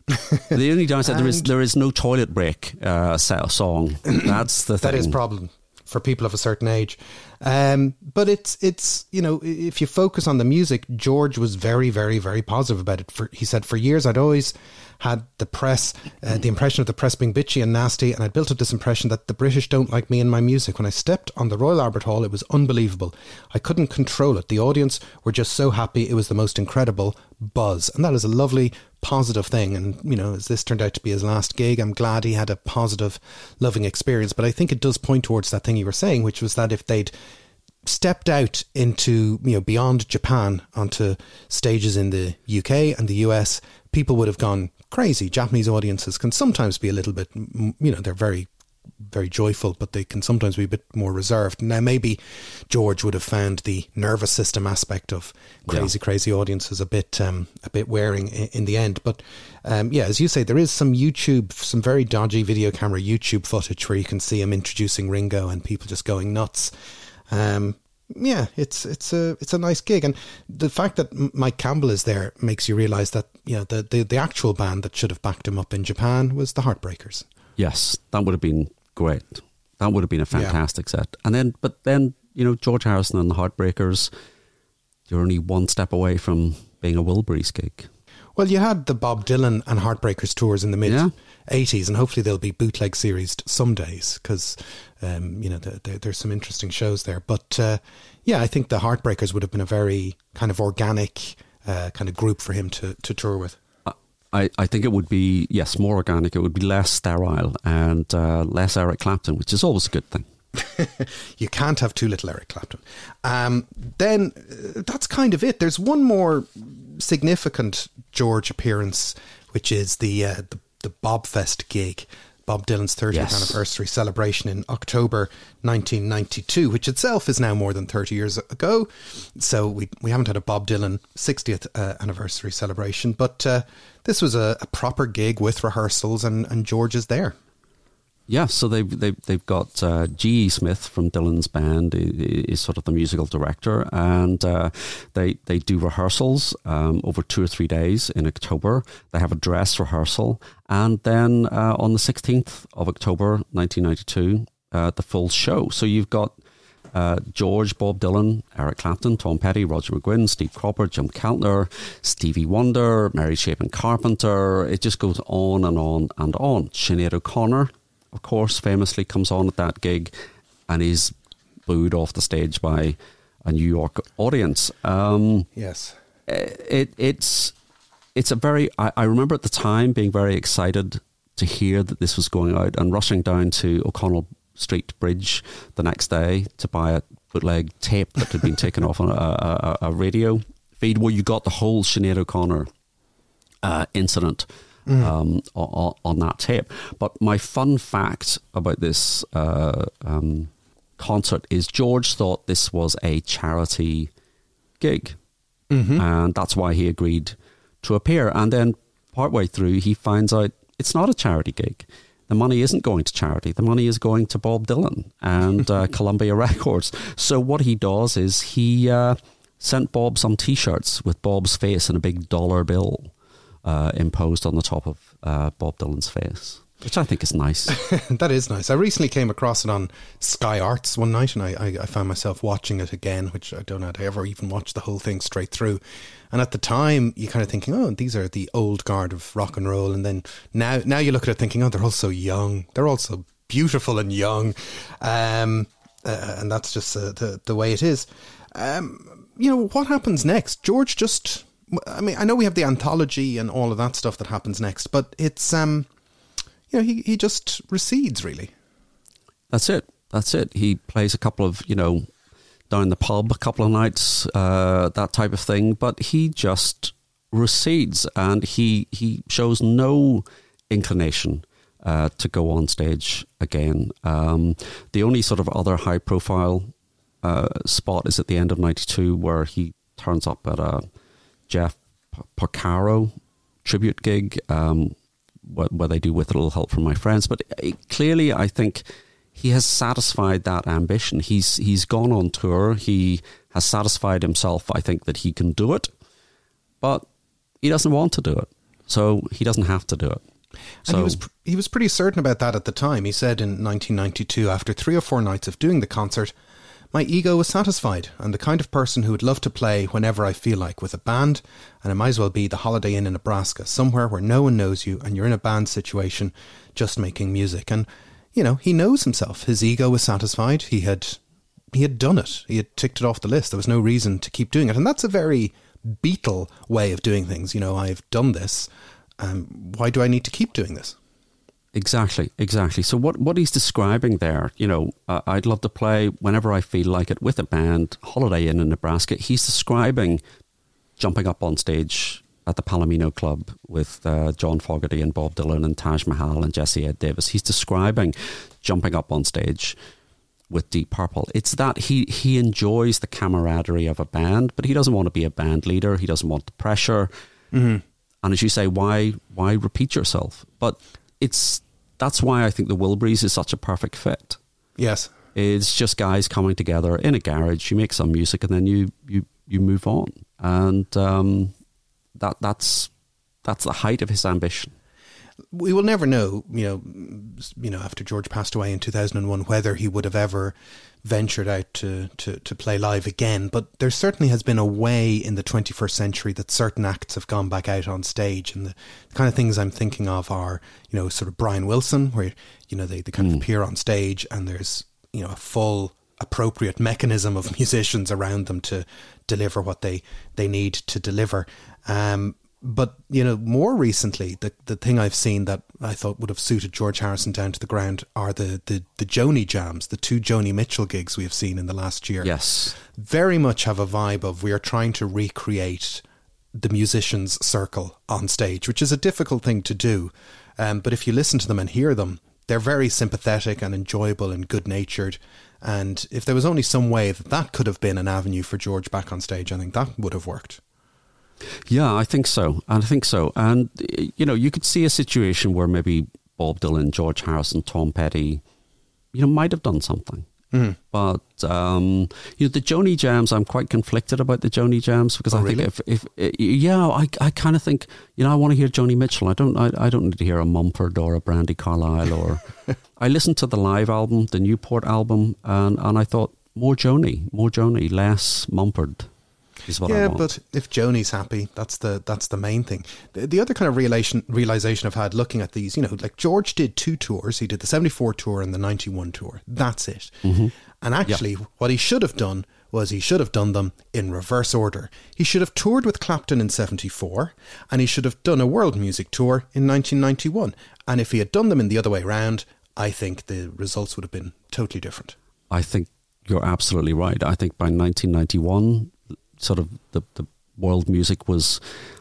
the only downside there is there is no toilet break uh, song. That's the thing. That is problem. For people of a certain age. Um, but it's it's you know if you focus on the music, George was very very very positive about it. For he said for years I'd always had the press, uh, the impression of the press being bitchy and nasty, and I'd built up this impression that the British don't like me and my music. When I stepped on the Royal Albert Hall, it was unbelievable. I couldn't control it. The audience were just so happy. It was the most incredible buzz, and that is a lovely positive thing. And you know, as this turned out to be his last gig, I'm glad he had a positive, loving experience. But I think it does point towards that thing you were saying, which was that if they'd stepped out into you know beyond Japan onto stages in the UK and the US, people would have gone crazy. Japanese audiences can sometimes be a little bit, you know, they're very, very joyful, but they can sometimes be a bit more reserved. Now, maybe George would have found the nervous system aspect of crazy, yeah. crazy audiences a bit, um, a bit wearing in, in the end. But um, yeah, as you say, there is some YouTube, some very dodgy video camera YouTube footage where you can see him introducing Ringo and people just going nuts. Um, yeah, it's it's a it's a nice gig, and the fact that Mike Campbell is there makes you realise that you know the, the the actual band that should have backed him up in Japan was the Heartbreakers. Yes, that would have been great. That would have been a fantastic yeah. set. And then, but then you know George Harrison and the Heartbreakers, you're only one step away from being a Wilburys gig. Well, you had the Bob Dylan and Heartbreakers tours in the mid yeah. 80s, and hopefully there'll be bootleg series some days because, um, you know, the, the, there's some interesting shows there. But uh, yeah, I think the Heartbreakers would have been a very kind of organic uh, kind of group for him to, to tour with. I, I think it would be, yes, more organic. It would be less sterile and uh, less Eric Clapton, which is always a good thing. you can't have too little Eric Clapton. Um, then uh, that's kind of it. There's one more significant George appearance, which is the uh, the the Bobfest gig, Bob Dylan's 30th yes. anniversary celebration in October 1992, which itself is now more than 30 years ago. So we, we haven't had a Bob Dylan 60th uh, anniversary celebration, but uh, this was a, a, proper gig with rehearsals, and, and George is there. Yeah, so they've they've, they've got uh, G. E. Smith from Dylan's band is sort of the musical director, and uh, they they do rehearsals um, over two or three days in October. They have a dress rehearsal, and then uh, on the sixteenth of October, nineteen ninety two, uh, the full show. So you've got uh, George, Bob Dylan, Eric Clapton, Tom Petty, Roger McGuinn, Steve Cropper, Jim Keltner, Stevie Wonder, Mary Chapin Carpenter. It just goes on and on and on. Sinead O'Connor of course, famously comes on at that gig and is booed off the stage by a New York audience. Um, yes, it, it's it's a very. I, I, remember at the time being very excited to hear that this was going out and rushing down to O'Connell Street Bridge the next day to buy a bootleg tape that had been taken off on a, a, a, radio feed where you got the whole Sinead O'Connor uh, incident mm. um, on, on, that tape. But my fun fact about this uh, um, concert is George thought this was a charity gig, mm-hmm. and that's why he agreed to appear. And then partway through, he finds out it's not a charity gig. The money isn't going to charity. The money is going to Bob Dylan and uh, Columbia Records. So what he does is he uh, sent Bob some T-shirts with Bob's face and a big dollar bill uh, imposed on the top of uh, Bob Dylan's face. Which I think is nice. that is nice. I recently came across it on Sky Arts one night, and I, I, I, found myself watching it again, which I don't know I ever even watched the whole thing straight through. And at the time, you're kind of thinking, oh, these are the old guard of rock and roll, and then now now you look at it thinking, oh, they're all so young, they're all so beautiful and young, um, uh, and that's just uh, the the way it is. Um, you know what happens next? George just I mean, I know we have the anthology and all of that stuff that happens next, but it's um, you know, he he just recedes really. That's it. That's it. He plays a couple of you know down the pub a couple of nights, uh, that type of thing, but he just recedes and he he shows no inclination uh, to go on stage again. Um, the only sort of other high profile uh, spot is at the end of '92 where he turns up at a Jeff Porcaro tribute gig, um, what, what they do with a little help from my friends. But it, clearly, I think he has satisfied that ambition. He's he's gone on tour. He has satisfied himself. I think that he can do it, but he doesn't want to do it, so he doesn't have to do it. And he was he was pretty certain about that at the time. He said in 1992, after three or four nights of doing the concert, my ego was satisfied. I'm the kind of person who would love to play whenever I feel like with a band, and it might as well be the Holiday Inn in Nebraska, somewhere where no one knows you and you're in a band situation, just making music. And you know, he knows himself. His ego was satisfied. He had he had done it. He had ticked it off the list. There was no reason to keep doing it, and that's a very Beatle way of doing things. You know, I've done this. Um, why do I need to keep doing this? Exactly, exactly. So what what he's describing there, you know, uh, I'd love to play whenever I feel like it with a band, Holiday Inn in Nebraska. He's describing jumping up on stage at the Palomino Club with uh, John Fogerty and Bob Dylan and Taj Mahal and Jesse Ed Davis. He's describing jumping up on stage with Deep Purple. It's that he he enjoys the camaraderie of a band, but he doesn't want to be a band leader. He doesn't want the pressure. Mm-hmm. And as you say, why why repeat yourself? But it's that's why I think the Wilburys is such a perfect fit. Yes, it's just guys coming together in a garage. You make some music, and then you you you move on, and um, that that's that's the height of his ambition. We will never know, you know, you know, after George passed away in two thousand and one, whether he would have ever ventured out to, to, to play live again. But there certainly has been a way in the 21st century that certain acts have gone back out on stage. And the, the kind of things I'm thinking of are, you know, sort of Brian Wilson, where, you know, they, they kind mm. of hmm. appear on stage and there's, you know, a full appropriate mechanism of musicians around them to deliver what they, they need to deliver. Um, but you know, more recently, the the thing I've seen that I thought would have suited George Harrison down to the ground are the the the Joni jams, the two Joni Mitchell gigs we have seen in the last year. Yes, very much have a vibe of we are trying to recreate the musicians' circle on stage, which is a difficult thing to do. Um, but if you listen to them and hear them, they're very sympathetic and enjoyable and good natured. And if there was only some way that that could have been an avenue for George back on stage, I think that would have worked. Yeah, I think so. And I think so. And, you know, you could see a situation where maybe Bob Dylan, George Harrison, Tom Petty, you know, might have done something. Mm. But um, you know the Joni jams, I'm quite conflicted about the Joni jams because oh, I really? think if, if yeah, I, I kind of think you know I want to hear Joni Mitchell. I don't I, I don't need to hear a Mumford or a Brandi Carlile or I listened to the live album, the Newport album, and and I thought more Joni, more Joni, less Mumford yeah, but if Joni's happy, that's the that's the main thing. The, the, other kind of realization realization I've had looking at these, you know, like George did two tours. He did the '74 tour and the '91 tour. That's it. Mm-hmm. And actually, what he should have done was he should have done them in reverse order. He should have toured with Clapton in 74 and he should have done a world music tour in 1991. And if he had done them in the other way around, I think the results would have been totally different. I think you're absolutely right. I think by 1991, sort of the, the world music was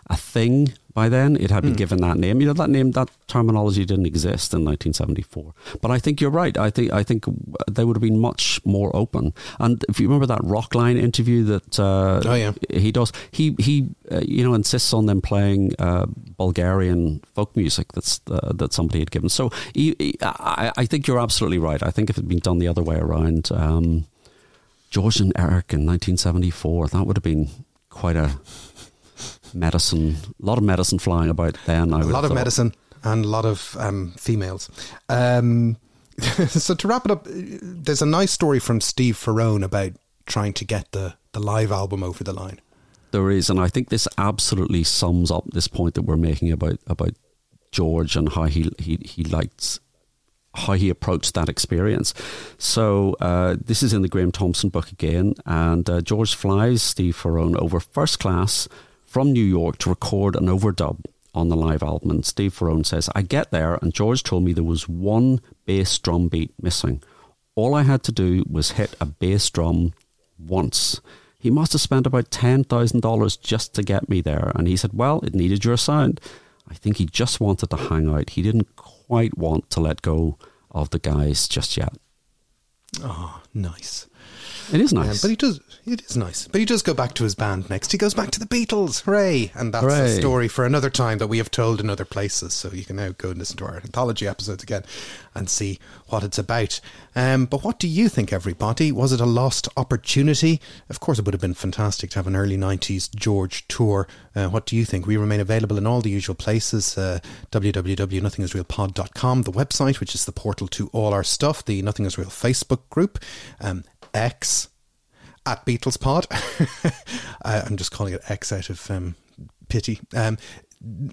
a thing by then. It had been mm. given that name. You know, that name, that terminology didn't exist in 1974. But I think you're right. I think I think they would have been much more open. And if you remember that Rockline interview that uh, oh, yeah. he does, he he uh, you know insists on them playing uh, Bulgarian folk music that's uh, that somebody had given. So he, he, I, I, think you're absolutely right. I think if it had been done the other way around. Um, George and Eric in 1974. That would have been quite a medicine, a lot of medicine flying about then. I a lot of medicine and a lot of um, females. Um, so to wrap it up, there's a nice story from Steve Ferrone about trying to get the, the live album over the line. There is, and I think this absolutely sums up this point that we're making about about George and how he he he likes how he approached that experience. So uh, this is in the Graeme Thomson book again, and uh, George flies Steve Ferrone over first class from New York to record an overdub on the live album. And Steve Ferrone says, "I get there, and George told me there was one bass drum beat missing. All I had to do was hit a bass drum once." He must have spent about $10,000 just to get me there. And he said, Well, it needed your sound. I think he just wanted to hang out. He didn't quite want to let go of the guys just yet. Oh, nice. It is Um, nice. but he does. It is nice. But he does go back to his band next. He goes back to the Beatles. Hooray! And that's a story for another time that we have told in other places. So you can now go and listen to our anthology episodes again and see what it's about. Um, but what do you think, everybody? Was it a lost opportunity? Of course, it would have been fantastic to have an early 90s George tour. Uh, what do you think? We remain available in all the usual places uh, www.nothingisrealpod.com, the website, which is the portal to all our stuff, the Nothing Is Real Facebook group, um, X at Beatles Pod. I'm just calling it X out of um, pity. Um,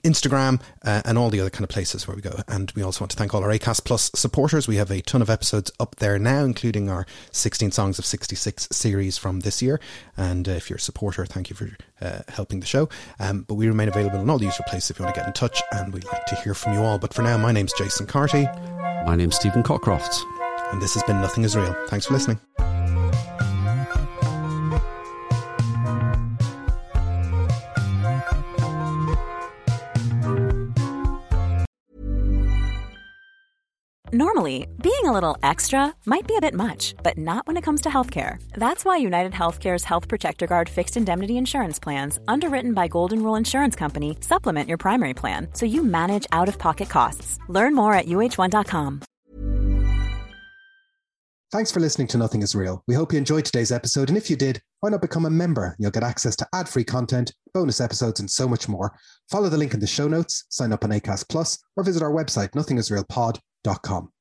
Instagram uh, and all the other kind of places where we go. And we also want to thank all our Acast Plus supporters. We have a ton of episodes up there now, including our 16 Songs of 66 series from this year. And uh, if you're a supporter, thank you for uh, helping the show. Um, but we remain available in all the usual places if you want to get in touch. And we'd like to hear from you all. But for now, my name's Jason Carty, My name's Stephen Cockcroft. and this has been Nothing Is Real. Thanks for listening. Normally, being a little extra might be a bit much, but not when it comes to healthcare. That's why United Healthcare's Health Protector Guard fixed indemnity insurance plans, underwritten by Golden Rule Insurance Company, supplement your primary plan so you manage out of pocket costs. Learn more at uh1.com. Thanks for listening to Nothing is Real. We hope you enjoyed today's episode, and if you did, why not become a member? You'll get access to ad free content, bonus episodes, and so much more. Follow the link in the show notes, sign up on ACAST Plus, or visit our website, nothingisrealpod.com dot com.